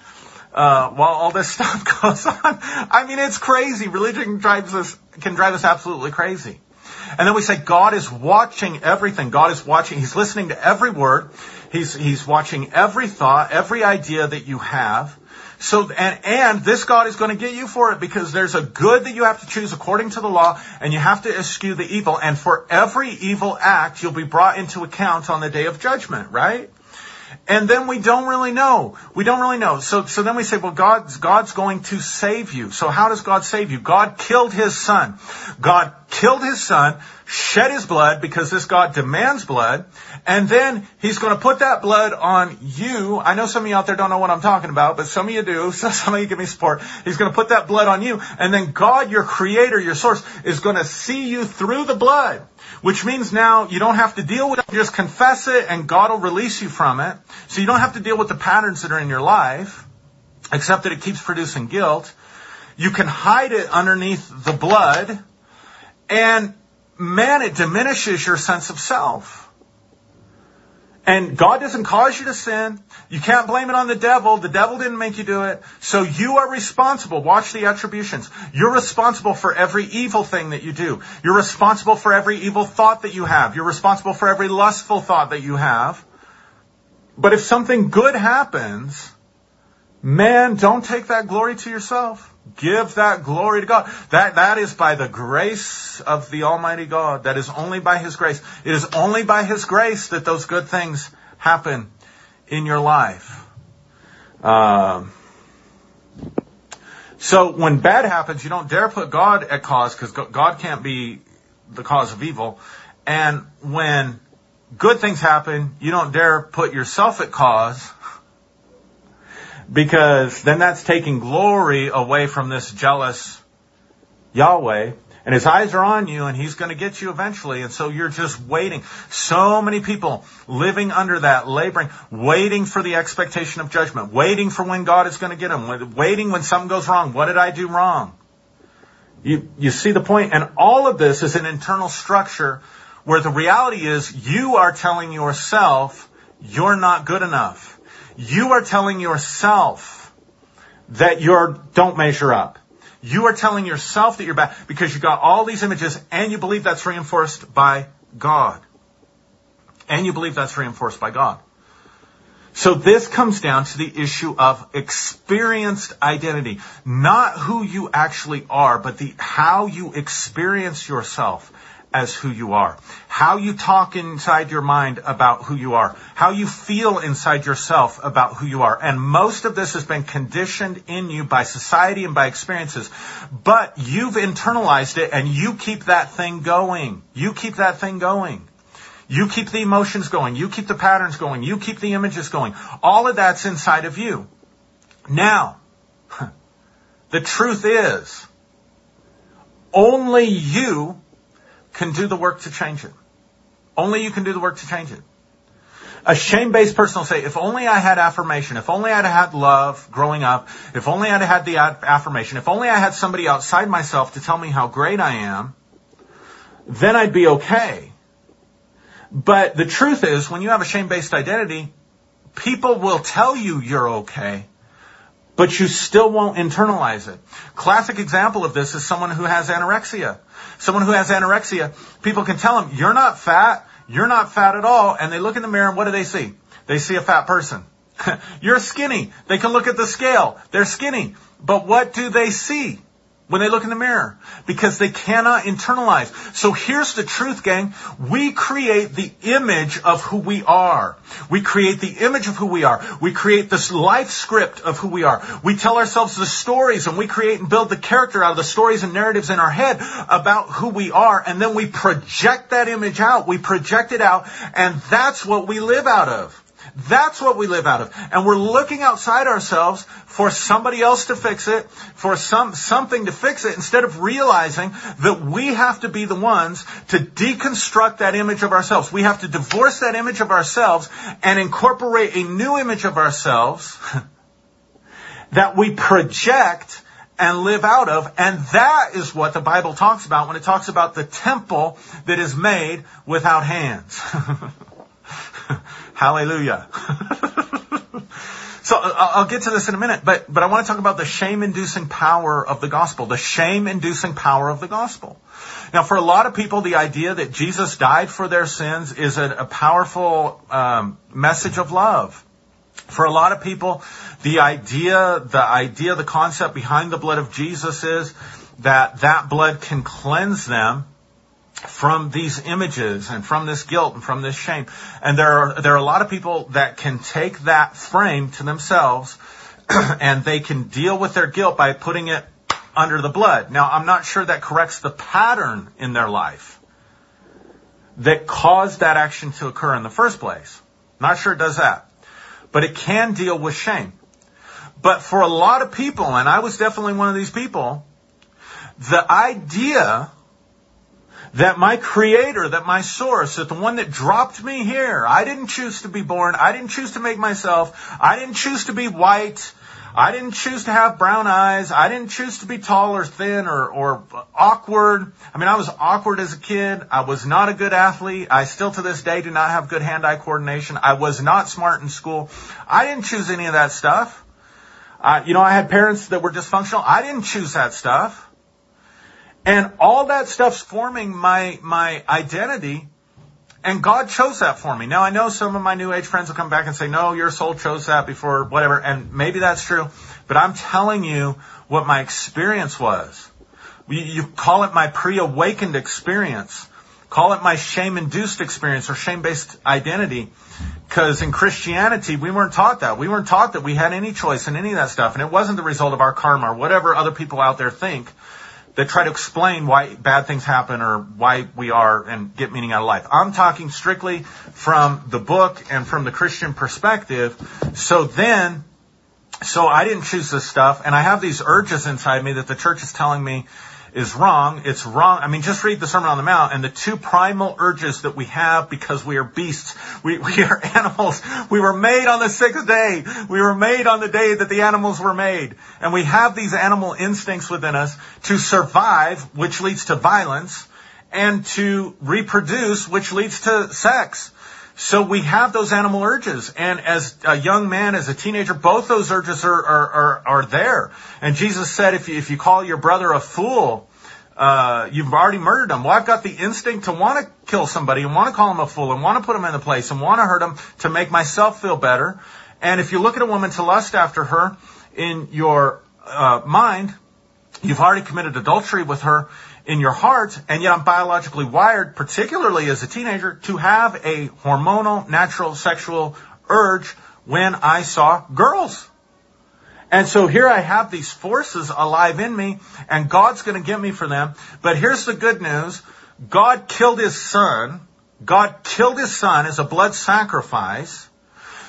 Speaker 1: Uh, while all this stuff goes on. I mean, it's crazy. Religion drives us, can drive us absolutely crazy. And then we say God is watching everything. God is watching. He's listening to every word. He's, he's watching every thought, every idea that you have. So, and, and this God is going to get you for it because there's a good that you have to choose according to the law and you have to eschew the evil. And for every evil act, you'll be brought into account on the day of judgment, right? And then we don't really know. We don't really know. So, so then we say, well, God's, God's going to save you. So how does God save you? God killed his son. God killed his son, shed his blood because this God demands blood. And then he's going to put that blood on you. I know some of you out there don't know what I'm talking about, but some of you do. So some of you give me support. He's going to put that blood on you. And then God, your creator, your source, is going to see you through the blood. Which means now you don't have to deal with it. Just confess it and God will release you from it. So you don't have to deal with the patterns that are in your life, except that it keeps producing guilt. You can hide it underneath the blood and man, it diminishes your sense of self. And God doesn't cause you to sin. You can't blame it on the devil. The devil didn't make you do it. So you are responsible. Watch the attributions. You're responsible for every evil thing that you do. You're responsible for every evil thought that you have. You're responsible for every lustful thought that you have. But if something good happens, man, don't take that glory to yourself. Give that glory to God. That, that is by the grace of the Almighty God. That is only by His grace. It is only by His grace that those good things happen in your life. Um, so when bad happens, you don't dare put God at cause because God can't be the cause of evil. And when good things happen, you don't dare put yourself at cause because then that's taking glory away from this jealous Yahweh. And his eyes are on you and he's going to get you eventually. And so you're just waiting. So many people living under that, laboring, waiting for the expectation of judgment, waiting for when God is going to get them, waiting when something goes wrong. What did I do wrong? You, you see the point? And all of this is an internal structure where the reality is you are telling yourself you're not good enough. You are telling yourself that you're, don't measure up. You are telling yourself that you're bad because you got all these images and you believe that's reinforced by God. And you believe that's reinforced by God. So this comes down to the issue of experienced identity. Not who you actually are, but the, how you experience yourself as who you are. How you talk inside your mind about who you are. How you feel inside yourself about who you are. And most of this has been conditioned in you by society and by experiences. But you've internalized it and you keep that thing going. You keep that thing going. You keep the emotions going. You keep the patterns going. You keep the images going. All of that's inside of you. Now, the truth is, only you can do the work to change it. Only you can do the work to change it. A shame-based person will say, if only I had affirmation, if only I'd had love growing up, if only I'd had the affirmation, if only I had somebody outside myself to tell me how great I am, then I'd be okay. But the truth is, when you have a shame-based identity, people will tell you you're okay, but you still won't internalize it. Classic example of this is someone who has anorexia. Someone who has anorexia, people can tell them, you're not fat, you're not fat at all, and they look in the mirror and what do they see? They see a fat person. you're skinny. They can look at the scale. They're skinny. But what do they see? When they look in the mirror because they cannot internalize. So here's the truth, gang. We create the image of who we are. We create the image of who we are. We create this life script of who we are. We tell ourselves the stories and we create and build the character out of the stories and narratives in our head about who we are. And then we project that image out. We project it out and that's what we live out of. That's what we live out of. And we're looking outside ourselves for somebody else to fix it, for some, something to fix it, instead of realizing that we have to be the ones to deconstruct that image of ourselves. We have to divorce that image of ourselves and incorporate a new image of ourselves that we project and live out of. And that is what the Bible talks about when it talks about the temple that is made without hands. Hallelujah. so I'll get to this in a minute, but, but I want to talk about the shame-inducing power of the gospel, the shame-inducing power of the gospel. Now, for a lot of people, the idea that Jesus died for their sins is a, a powerful um, message of love. For a lot of people, the idea, the idea, the concept behind the blood of Jesus is that that blood can cleanse them from these images and from this guilt and from this shame. And there are, there are a lot of people that can take that frame to themselves and they can deal with their guilt by putting it under the blood. Now, I'm not sure that corrects the pattern in their life that caused that action to occur in the first place. Not sure it does that. But it can deal with shame. But for a lot of people, and I was definitely one of these people, the idea that my creator, that my source, that the one that dropped me here, I didn't choose to be born. I didn't choose to make myself. I didn't choose to be white. I didn't choose to have brown eyes. I didn't choose to be tall or thin or, or awkward. I mean, I was awkward as a kid. I was not a good athlete. I still to this day do not have good hand-eye coordination. I was not smart in school. I didn't choose any of that stuff. Uh, you know, I had parents that were dysfunctional. I didn't choose that stuff. And all that stuff's forming my, my identity. And God chose that for me. Now I know some of my new age friends will come back and say, no, your soul chose that before whatever. And maybe that's true. But I'm telling you what my experience was. You call it my pre-awakened experience. Call it my shame-induced experience or shame-based identity. Because in Christianity, we weren't taught that. We weren't taught that we had any choice in any of that stuff. And it wasn't the result of our karma or whatever other people out there think that try to explain why bad things happen or why we are and get meaning out of life. I'm talking strictly from the book and from the Christian perspective. So then, so I didn't choose this stuff and I have these urges inside me that the church is telling me is wrong. It's wrong. I mean, just read the Sermon on the Mount and the two primal urges that we have because we are beasts. We, we are animals. We were made on the sixth day. We were made on the day that the animals were made. And we have these animal instincts within us to survive, which leads to violence, and to reproduce, which leads to sex. So we have those animal urges. And as a young man, as a teenager, both those urges are, are, are, are there. And Jesus said, if you, if you call your brother a fool, uh, you've already murdered him. Well, I've got the instinct to want to kill somebody and want to call him a fool and want to put him in the place and want to hurt him to make myself feel better. And if you look at a woman to lust after her in your uh, mind, you've already committed adultery with her in your heart, and yet I'm biologically wired, particularly as a teenager, to have a hormonal, natural sexual urge when I saw girls. And so here I have these forces alive in me, and God's going to get me for them. But here's the good news. God killed his son. God killed his son as a blood sacrifice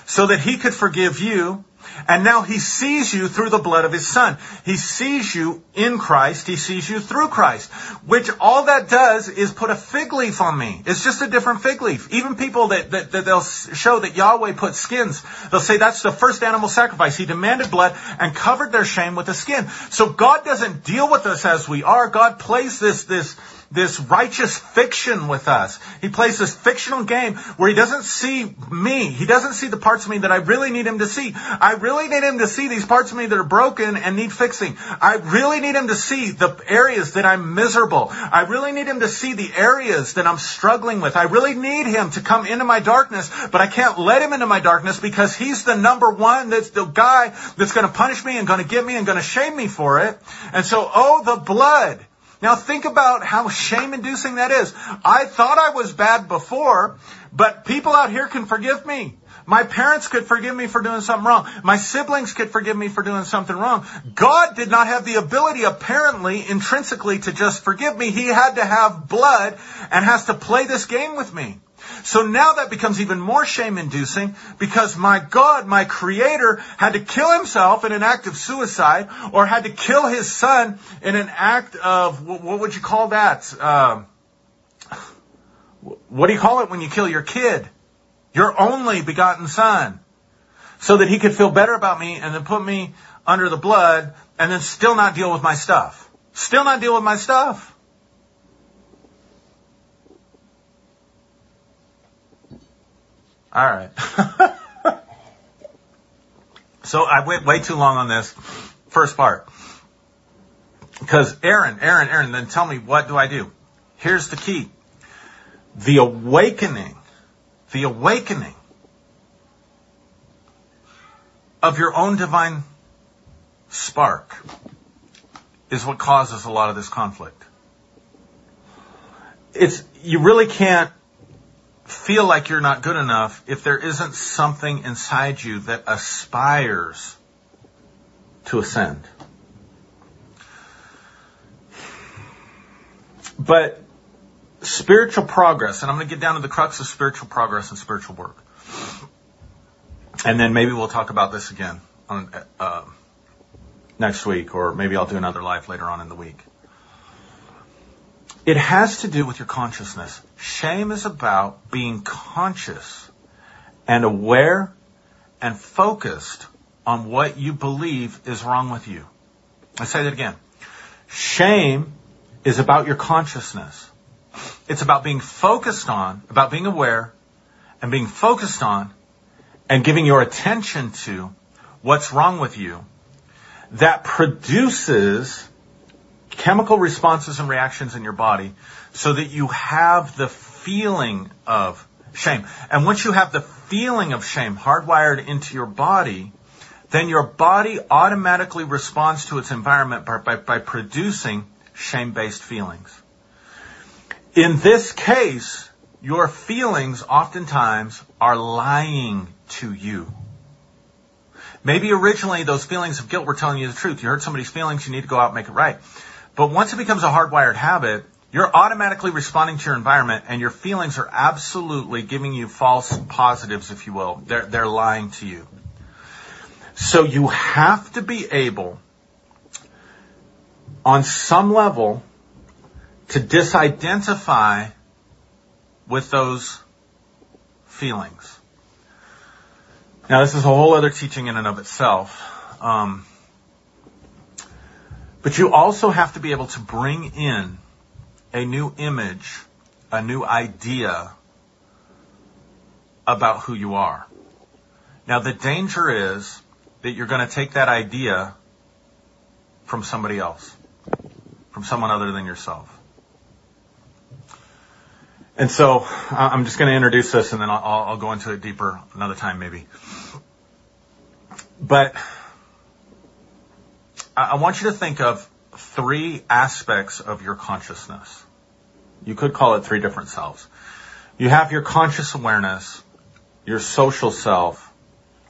Speaker 1: so that he could forgive you and now he sees you through the blood of his son. He sees you in Christ. He sees you through Christ. Which all that does is put a fig leaf on me. It's just a different fig leaf. Even people that, that, that they'll show that Yahweh put skins, they'll say that's the first animal sacrifice. He demanded blood and covered their shame with the skin. So God doesn't deal with us as we are. God plays this, this, this righteous fiction with us. He plays this fictional game where he doesn't see me. He doesn't see the parts of me that I really need him to see. I really need him to see these parts of me that are broken and need fixing. I really need him to see the areas that I'm miserable. I really need him to see the areas that I'm struggling with. I really need him to come into my darkness, but I can't let him into my darkness because he's the number one that's the guy that's going to punish me and going to get me and going to shame me for it. And so, oh, the blood. Now think about how shame inducing that is. I thought I was bad before, but people out here can forgive me. My parents could forgive me for doing something wrong. My siblings could forgive me for doing something wrong. God did not have the ability, apparently, intrinsically, to just forgive me. He had to have blood and has to play this game with me. So now that becomes even more shame inducing because my God, my creator, had to kill himself in an act of suicide or had to kill his son in an act of, what would you call that? Uh, what do you call it when you kill your kid? Your only begotten son. So that he could feel better about me and then put me under the blood and then still not deal with my stuff. Still not deal with my stuff. All right. so I went way too long on this first part. Because Aaron, Aaron, Aaron, then tell me what do I do? Here's the key. The awakening, the awakening of your own divine spark is what causes a lot of this conflict. It's, you really can't feel like you're not good enough if there isn't something inside you that aspires to ascend. But spiritual progress, and I'm going to get down to the crux of spiritual progress and spiritual work. And then maybe we'll talk about this again on, uh, next week, or maybe I'll do another live later on in the week. It has to do with your consciousness. Shame is about being conscious and aware and focused on what you believe is wrong with you. I say that again. Shame is about your consciousness. It's about being focused on, about being aware and being focused on and giving your attention to what's wrong with you that produces chemical responses and reactions in your body so that you have the feeling of shame. And once you have the feeling of shame hardwired into your body, then your body automatically responds to its environment by, by, by producing shame-based feelings. In this case, your feelings oftentimes are lying to you. Maybe originally those feelings of guilt were telling you the truth. You hurt somebody's feelings, you need to go out and make it right. But once it becomes a hardwired habit, you're automatically responding to your environment and your feelings are absolutely giving you false positives, if you will. They're, they're lying to you. So you have to be able, on some level, to disidentify with those feelings. Now, this is a whole other teaching in and of itself. Um, but you also have to be able to bring in a new image, a new idea about who you are. Now the danger is that you're going to take that idea from somebody else, from someone other than yourself. And so I'm just going to introduce this and then I'll, I'll go into it deeper another time maybe. But I want you to think of three aspects of your consciousness. You could call it three different selves. You have your conscious awareness, your social self,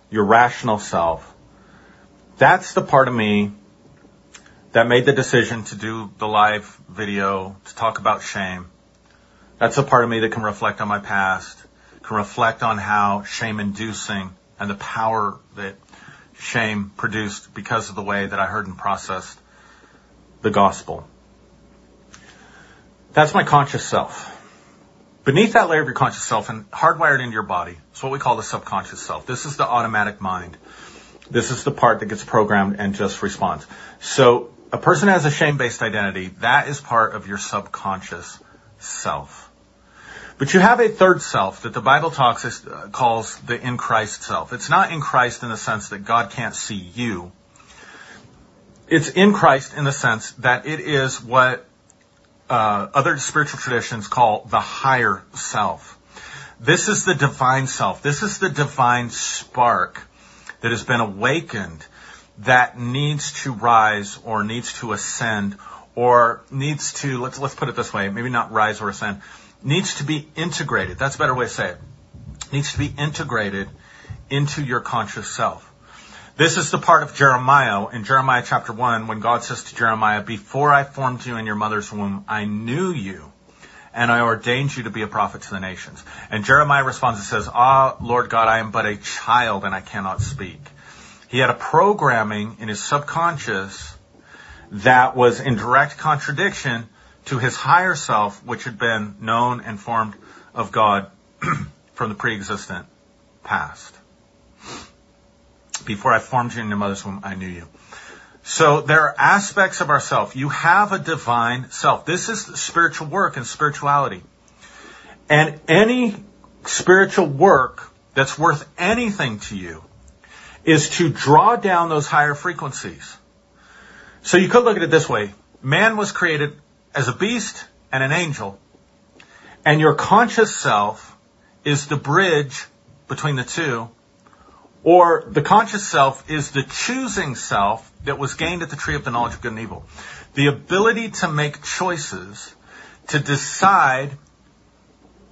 Speaker 1: your rational self. That's the part of me that made the decision to do the live video, to talk about shame. That's a part of me that can reflect on my past, can reflect on how shame inducing and the power that shame produced because of the way that I heard and processed the gospel. That's my conscious self. Beneath that layer of your conscious self and hardwired into your body is what we call the subconscious self. This is the automatic mind. This is the part that gets programmed and just responds. So a person has a shame-based identity. That is part of your subconscious self. But you have a third self that the Bible talks uh, calls the in Christ self. It's not in Christ in the sense that God can't see you. It's in Christ in the sense that it is what uh, other spiritual traditions call the higher self. This is the divine self. This is the divine spark that has been awakened that needs to rise or needs to ascend or needs to let's let's put it this way, maybe not rise or ascend, needs to be integrated. That's a better way to say it. Needs to be integrated into your conscious self. This is the part of Jeremiah in Jeremiah chapter 1 when God says to Jeremiah, Before I formed you in your mother's womb, I knew you and I ordained you to be a prophet to the nations. And Jeremiah responds and says, Ah, Lord God, I am but a child and I cannot speak. He had a programming in his subconscious that was in direct contradiction to his higher self, which had been known and formed of God from the pre-existent past. Before I formed you in your mother's womb, I knew you. So there are aspects of ourself. You have a divine self. This is spiritual work and spirituality. And any spiritual work that's worth anything to you is to draw down those higher frequencies. So you could look at it this way. Man was created as a beast and an angel. And your conscious self is the bridge between the two or the conscious self is the choosing self that was gained at the tree of the knowledge of good and evil. The ability to make choices, to decide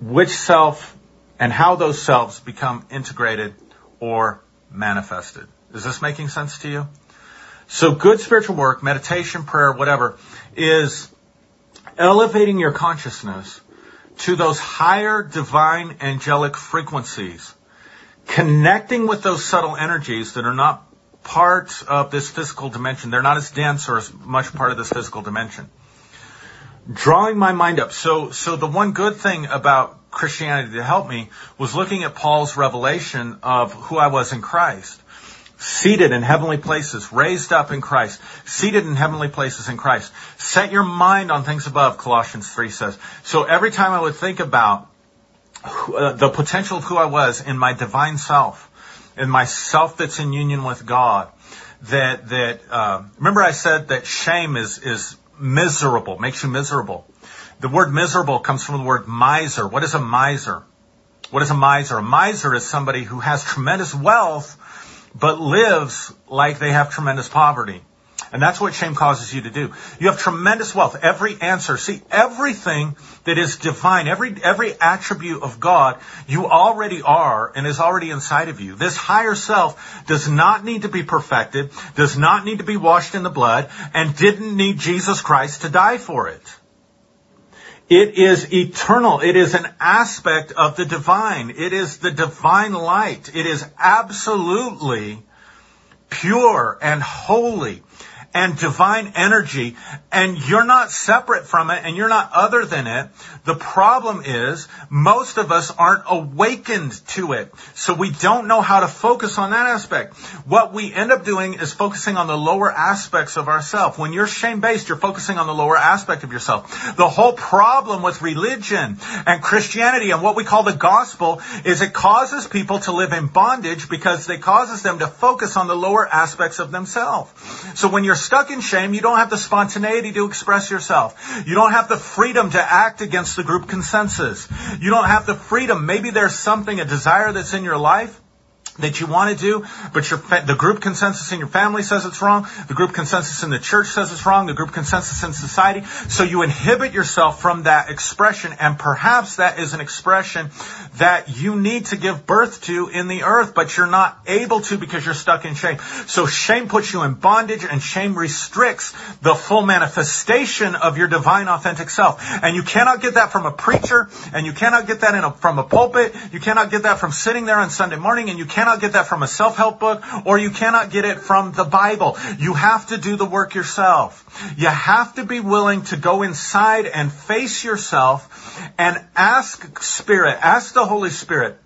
Speaker 1: which self and how those selves become integrated or manifested. Is this making sense to you? So good spiritual work, meditation, prayer, whatever, is elevating your consciousness to those higher divine angelic frequencies connecting with those subtle energies that are not part of this physical dimension. They're not as dense or as much part of this physical dimension. Drawing my mind up. So, so the one good thing about Christianity to help me was looking at Paul's revelation of who I was in Christ. Seated in heavenly places, raised up in Christ, seated in heavenly places in Christ. Set your mind on things above, Colossians 3 says. So every time I would think about uh, the potential of who I was in my divine self, in my self that's in union with God. That that uh, remember I said that shame is is miserable, makes you miserable. The word miserable comes from the word miser. What is a miser? What is a miser? A miser is somebody who has tremendous wealth, but lives like they have tremendous poverty. And that's what shame causes you to do. You have tremendous wealth. Every answer, see, everything that is divine, every, every attribute of God, you already are and is already inside of you. This higher self does not need to be perfected, does not need to be washed in the blood, and didn't need Jesus Christ to die for it. It is eternal. It is an aspect of the divine. It is the divine light. It is absolutely pure and holy and divine energy and you're not separate from it and you're not other than it. The problem is most of us aren't awakened to it. So we don't know how to focus on that aspect. What we end up doing is focusing on the lower aspects of ourself. When you're shame based, you're focusing on the lower aspect of yourself. The whole problem with religion and Christianity and what we call the gospel is it causes people to live in bondage because it causes them to focus on the lower aspects of themselves. So when you're stuck in shame, you don't have the spontaneity to express yourself. You don't have the freedom to act against the group consensus. You don't have the freedom. Maybe there's something, a desire that's in your life that you want to do, but your the group consensus in your family says it's wrong. The group consensus in the church says it's wrong. The group consensus in society. So you inhibit yourself from that expression, and perhaps that is an expression that you need to give birth to in the earth, but you're not able to because you're stuck in shame. So shame puts you in bondage, and shame restricts the full manifestation of your divine, authentic self. And you cannot get that from a preacher, and you cannot get that a, from a pulpit. You cannot get that from sitting there on Sunday morning, and you can't cannot get that from a self-help book or you cannot get it from the Bible. You have to do the work yourself. You have to be willing to go inside and face yourself and ask Spirit, ask the Holy Spirit,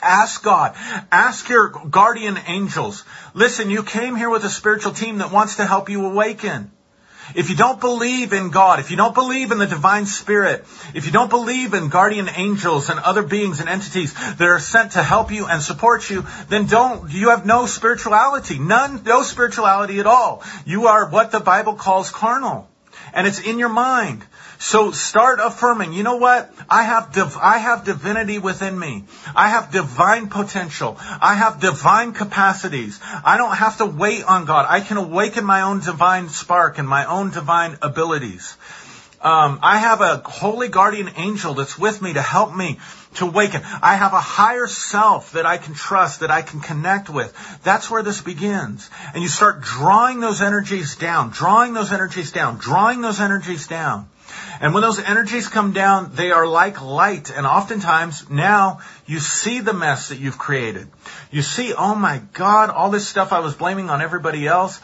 Speaker 1: Ask God. Ask your guardian angels. Listen, you came here with a spiritual team that wants to help you awaken. If you don't believe in God, if you don't believe in the divine spirit, if you don't believe in guardian angels and other beings and entities that are sent to help you and support you, then don't, you have no spirituality. None, no spirituality at all. You are what the Bible calls carnal. And it's in your mind. So start affirming, you know what? I have, div- I have divinity within me. I have divine potential. I have divine capacities. I don't have to wait on God. I can awaken my own divine spark and my own divine abilities. Um, I have a holy guardian angel that's with me to help me to awaken. I have a higher self that I can trust, that I can connect with. That's where this begins. And you start drawing those energies down, drawing those energies down, drawing those energies down. And when those energies come down, they are like light. And oftentimes now you see the mess that you've created. You see, oh my God, all this stuff I was blaming on everybody else.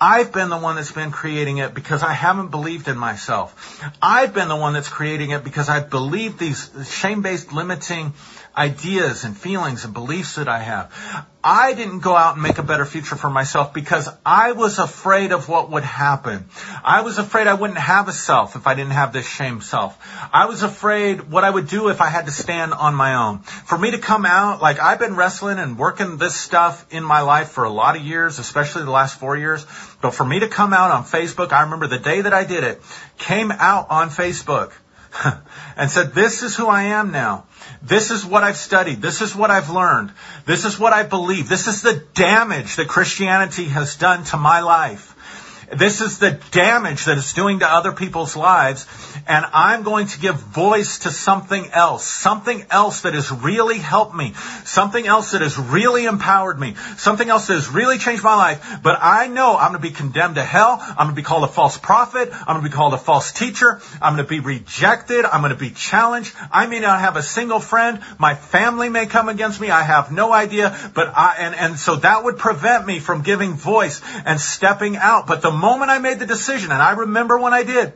Speaker 1: I've been the one that's been creating it because I haven't believed in myself. I've been the one that's creating it because I believe these shame-based limiting ideas and feelings and beliefs that I have. I didn't go out and make a better future for myself because I was afraid of what would happen. I was afraid I wouldn't have a self if I didn't have this shame self. I was afraid what I would do if I had to stand on my own. For me to come out, like I've been wrestling and working this stuff in my life for a lot of years, especially the last four years. But for me to come out on Facebook, I remember the day that I did it, came out on Facebook and said, this is who I am now. This is what I've studied. This is what I've learned. This is what I believe. This is the damage that Christianity has done to my life. This is the damage that it's doing to other people's lives. And I'm going to give voice to something else, something else that has really helped me, something else that has really empowered me, something else that has really changed my life. But I know I'm going to be condemned to hell. I'm going to be called a false prophet. I'm going to be called a false teacher. I'm going to be rejected. I'm going to be challenged. I may not have a single friend. My family may come against me. I have no idea. But I, and, and so that would prevent me from giving voice and stepping out. But the moment I made the decision, and I remember when I did,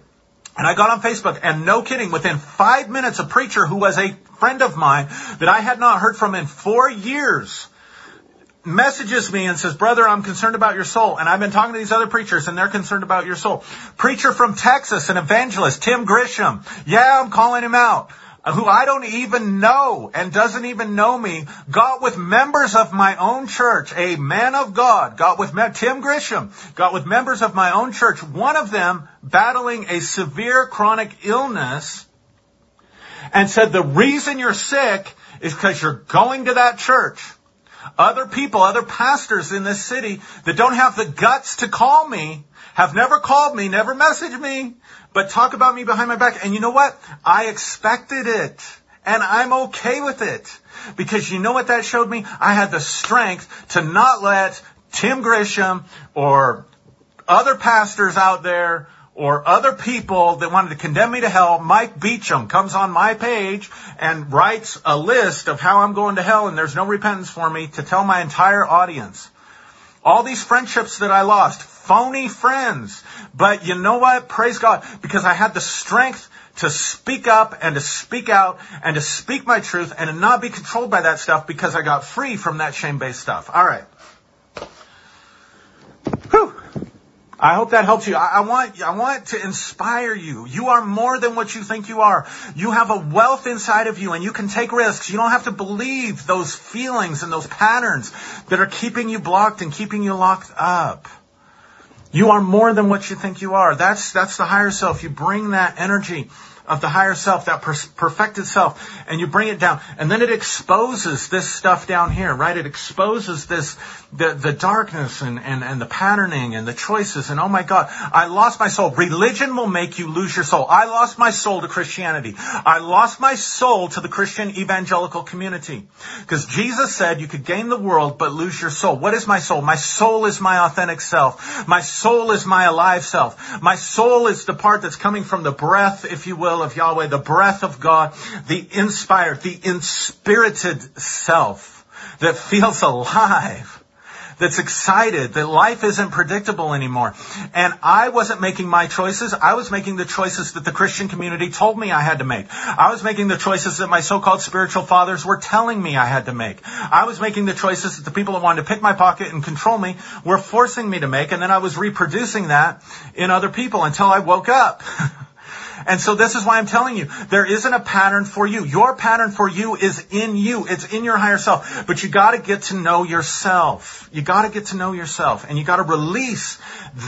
Speaker 1: and I got on Facebook, and no kidding, within five minutes, a preacher who was a friend of mine that I had not heard from in four years messages me and says, brother, I'm concerned about your soul. And I've been talking to these other preachers and they're concerned about your soul. Preacher from Texas, an evangelist, Tim Grisham. Yeah, I'm calling him out who I don't even know and doesn't even know me, got with members of my own church, a man of God, got with Tim Grisham, got with members of my own church, one of them battling a severe chronic illness, and said the reason you're sick is because you're going to that church. Other people, other pastors in this city that don't have the guts to call me, have never called me, never messaged me, but talk about me behind my back. And you know what? I expected it. And I'm okay with it. Because you know what that showed me? I had the strength to not let Tim Grisham or other pastors out there or other people that wanted to condemn me to hell, Mike Beecham comes on my page and writes a list of how I'm going to hell and there's no repentance for me to tell my entire audience. All these friendships that I lost, phony friends. But you know what? Praise God. Because I had the strength to speak up and to speak out and to speak my truth and to not be controlled by that stuff because I got free from that shame-based stuff. All right. Whew. I hope that helps you. I, I, want, I want to inspire you. You are more than what you think you are. You have a wealth inside of you and you can take risks. You don't have to believe those feelings and those patterns that are keeping you blocked and keeping you locked up. You are more than what you think you are. That's, that's the higher self. You bring that energy of the higher self, that per- perfected self, and you bring it down. And then it exposes this stuff down here, right? It exposes this, the, the darkness and, and, and the patterning and the choices. And oh my God, I lost my soul. Religion will make you lose your soul. I lost my soul to Christianity. I lost my soul to the Christian evangelical community. Because Jesus said you could gain the world but lose your soul. What is my soul? My soul is my authentic self. My soul is my alive self. My soul is the part that's coming from the breath, if you will, of Yahweh, the breath of God, the inspired, the inspirited self that feels alive that's excited that life isn't predictable anymore. And I wasn't making my choices. I was making the choices that the Christian community told me I had to make. I was making the choices that my so-called spiritual fathers were telling me I had to make. I was making the choices that the people that wanted to pick my pocket and control me were forcing me to make. And then I was reproducing that in other people until I woke up. And so this is why I'm telling you, there isn't a pattern for you. Your pattern for you is in you. It's in your higher self. But you gotta get to know yourself. You gotta get to know yourself. And you gotta release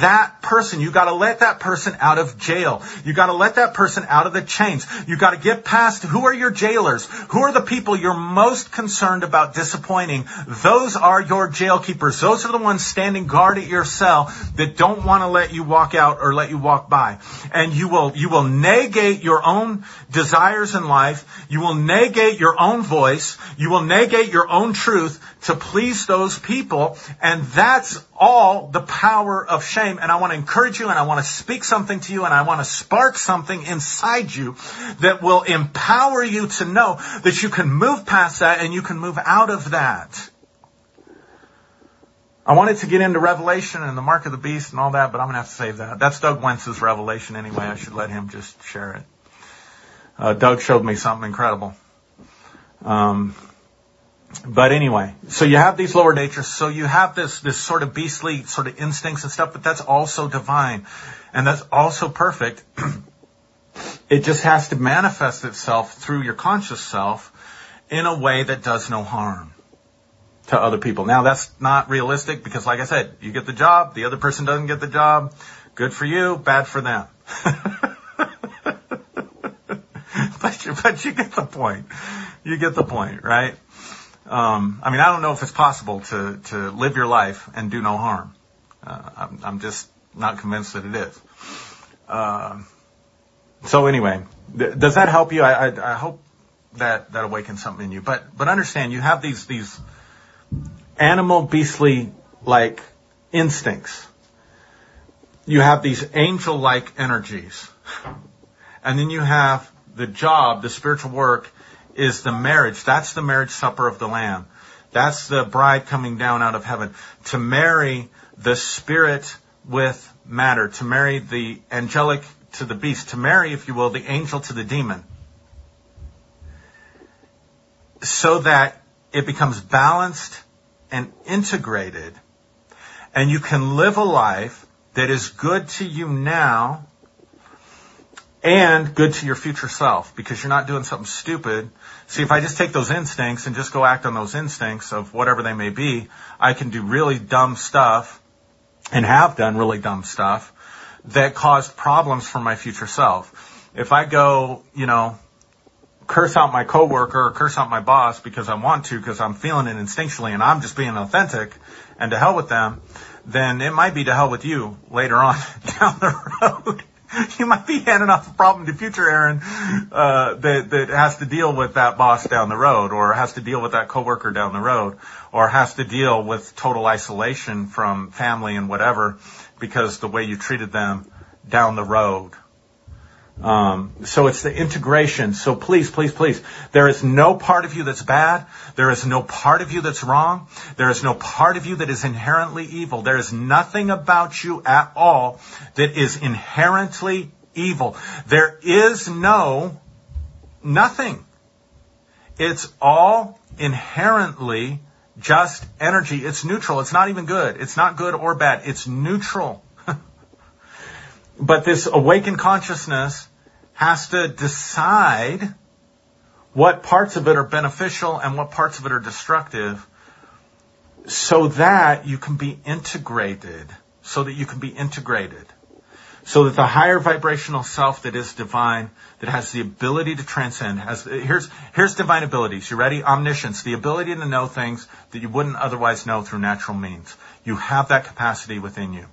Speaker 1: that person. You gotta let that person out of jail. You gotta let that person out of the chains. You gotta get past who are your jailers? Who are the people you're most concerned about disappointing? Those are your jail keepers. Those are the ones standing guard at your cell that don't want to let you walk out or let you walk by. And you will, you will negate your own desires in life. You will negate your own voice. You will negate your own truth to please those people. And that's all the power of shame. And I want to encourage you and I want to speak something to you and I want to spark something inside you that will empower you to know that you can move past that and you can move out of that. I wanted to get into Revelation and the mark of the beast and all that, but I'm going to have to save that. That's Doug Wentz's Revelation anyway. I should let him just share it. Uh, Doug showed me something incredible. Um, but anyway, so you have these lower natures, so you have this, this sort of beastly sort of instincts and stuff, but that's also divine. And that's also perfect. it just has to manifest itself through your conscious self in a way that does no harm to other people. Now that's not realistic because like I said, you get the job, the other person doesn't get the job. Good for you, bad for them. but you, but you get the point. You get the point, right? Um, I mean, I don't know if it's possible to, to live your life and do no harm. Uh, I'm, I'm just not convinced that it is. Uh, so anyway, th- does that help you? I, I, I hope that that awakens something in you. But but understand, you have these these animal beastly like instincts. You have these angel like energies. And then you have the job, the spiritual work is the marriage. That's the marriage supper of the Lamb. That's the bride coming down out of heaven to marry the spirit with matter, to marry the angelic to the beast, to marry, if you will, the angel to the demon. So that it becomes balanced and integrated and you can live a life that is good to you now and good to your future self because you're not doing something stupid. See, if I just take those instincts and just go act on those instincts of whatever they may be, I can do really dumb stuff and have done really dumb stuff that caused problems for my future self. If I go, you know, curse out my coworker or curse out my boss because I want to because I'm feeling it instinctually and I'm just being authentic and to hell with them, then it might be to hell with you later on down the road. you might be handing off a problem to future Aaron uh, that that has to deal with that boss down the road, or has to deal with that coworker down the road, or has to deal with total isolation from family and whatever because the way you treated them down the road. Um, so it's the integration. So please, please, please, there is no part of you that's bad. There is no part of you that's wrong. There is no part of you that is inherently evil. There is nothing about you at all that is inherently evil. There is no nothing. It's all inherently just energy. It's neutral. It's not even good. It's not good or bad. It's neutral. But this awakened consciousness has to decide what parts of it are beneficial and what parts of it are destructive so that you can be integrated. So that you can be integrated so that the higher vibrational self that is divine, that has the ability to transcend, has, here's, here's divine abilities. You ready? Omniscience, the ability to know things that you wouldn't otherwise know through natural means. You have that capacity within you.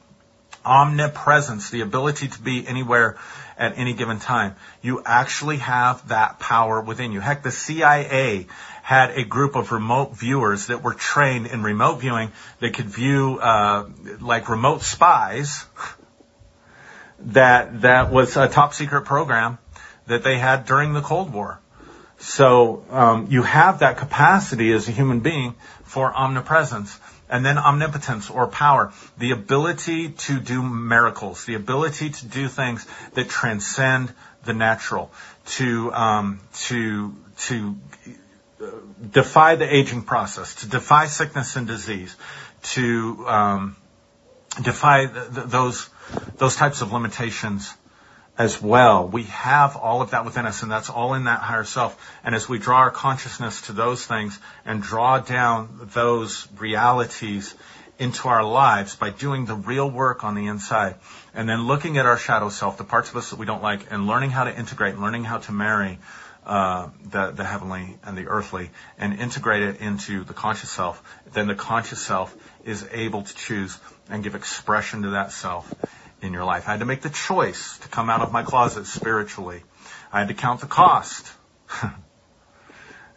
Speaker 1: Omnipresence, the ability to be anywhere at any given time. You actually have that power within you. Heck, the CIA had a group of remote viewers that were trained in remote viewing. They could view uh, like remote spies that that was a top secret program that they had during the Cold War. So um, you have that capacity as a human being for omnipresence. And then omnipotence or power, the ability to do miracles, the ability to do things that transcend the natural, to um, to to uh, defy the aging process, to defy sickness and disease, to um, defy th- th- those those types of limitations as well. We have all of that within us, and that's all in that higher self. And as we draw our consciousness to those things and draw down those realities into our lives by doing the real work on the inside, and then looking at our shadow self, the parts of us that we don't like, and learning how to integrate, learning how to marry uh, the, the heavenly and the earthly, and integrate it into the conscious self, then the conscious self is able to choose and give expression to that self in your life. I had to make the choice to come out of my closet spiritually. I had to count the cost.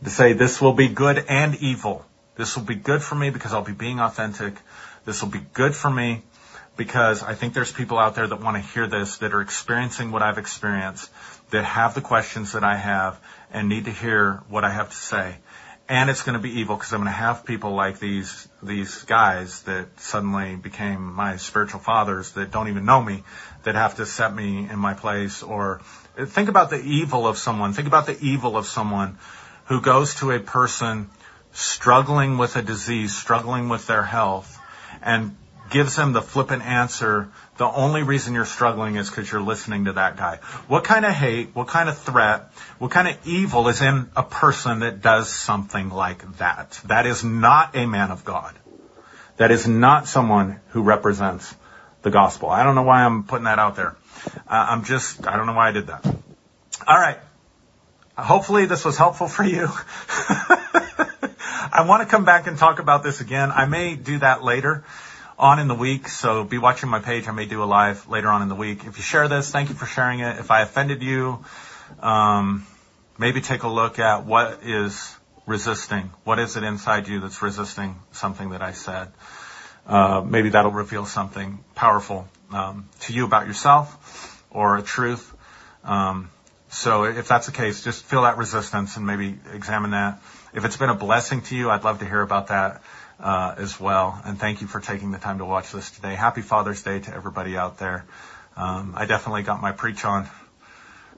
Speaker 1: to say this will be good and evil. This will be good for me because I'll be being authentic. This will be good for me because I think there's people out there that want to hear this, that are experiencing what I've experienced, that have the questions that I have and need to hear what I have to say and it's going to be evil because I'm going to have people like these these guys that suddenly became my spiritual fathers that don't even know me that have to set me in my place. Or think about the evil of someone. Think about the evil of someone who goes to a person struggling with a disease struggling with their health and gives them the flippant answer the only reason you're struggling is because you're listening to that guy. What kind of hate, what kind of threat, what kind of evil is in a person that does something like that? That is not a man of God. That is not someone who represents the gospel. I don't know why I'm putting that out there. Uh, I'm just, I don't know why I did that. All right. Hopefully this was helpful for you. I want to come back and talk about this again. I may do that later on in the week. So be watching my page. I may do a live later on in the week. If you share this, thank you for sharing it. If I offended you, um, maybe take a look at what is resisting. What is it inside you that's resisting something that I said? Uh, maybe that'll reveal something powerful um, to you about yourself or a truth. Um, so if that's the case, just feel that resistance and maybe examine that. If it's been a blessing to you, I'd love to hear about that uh, as well. And thank you for taking the time to watch this today. Happy Father's Day to everybody out there. Um, I definitely got my preach on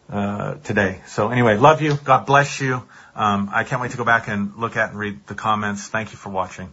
Speaker 1: uh, today. So anyway, love you. God bless you. Um, I can't wait to go back and look at and read the comments. Thank you for watching.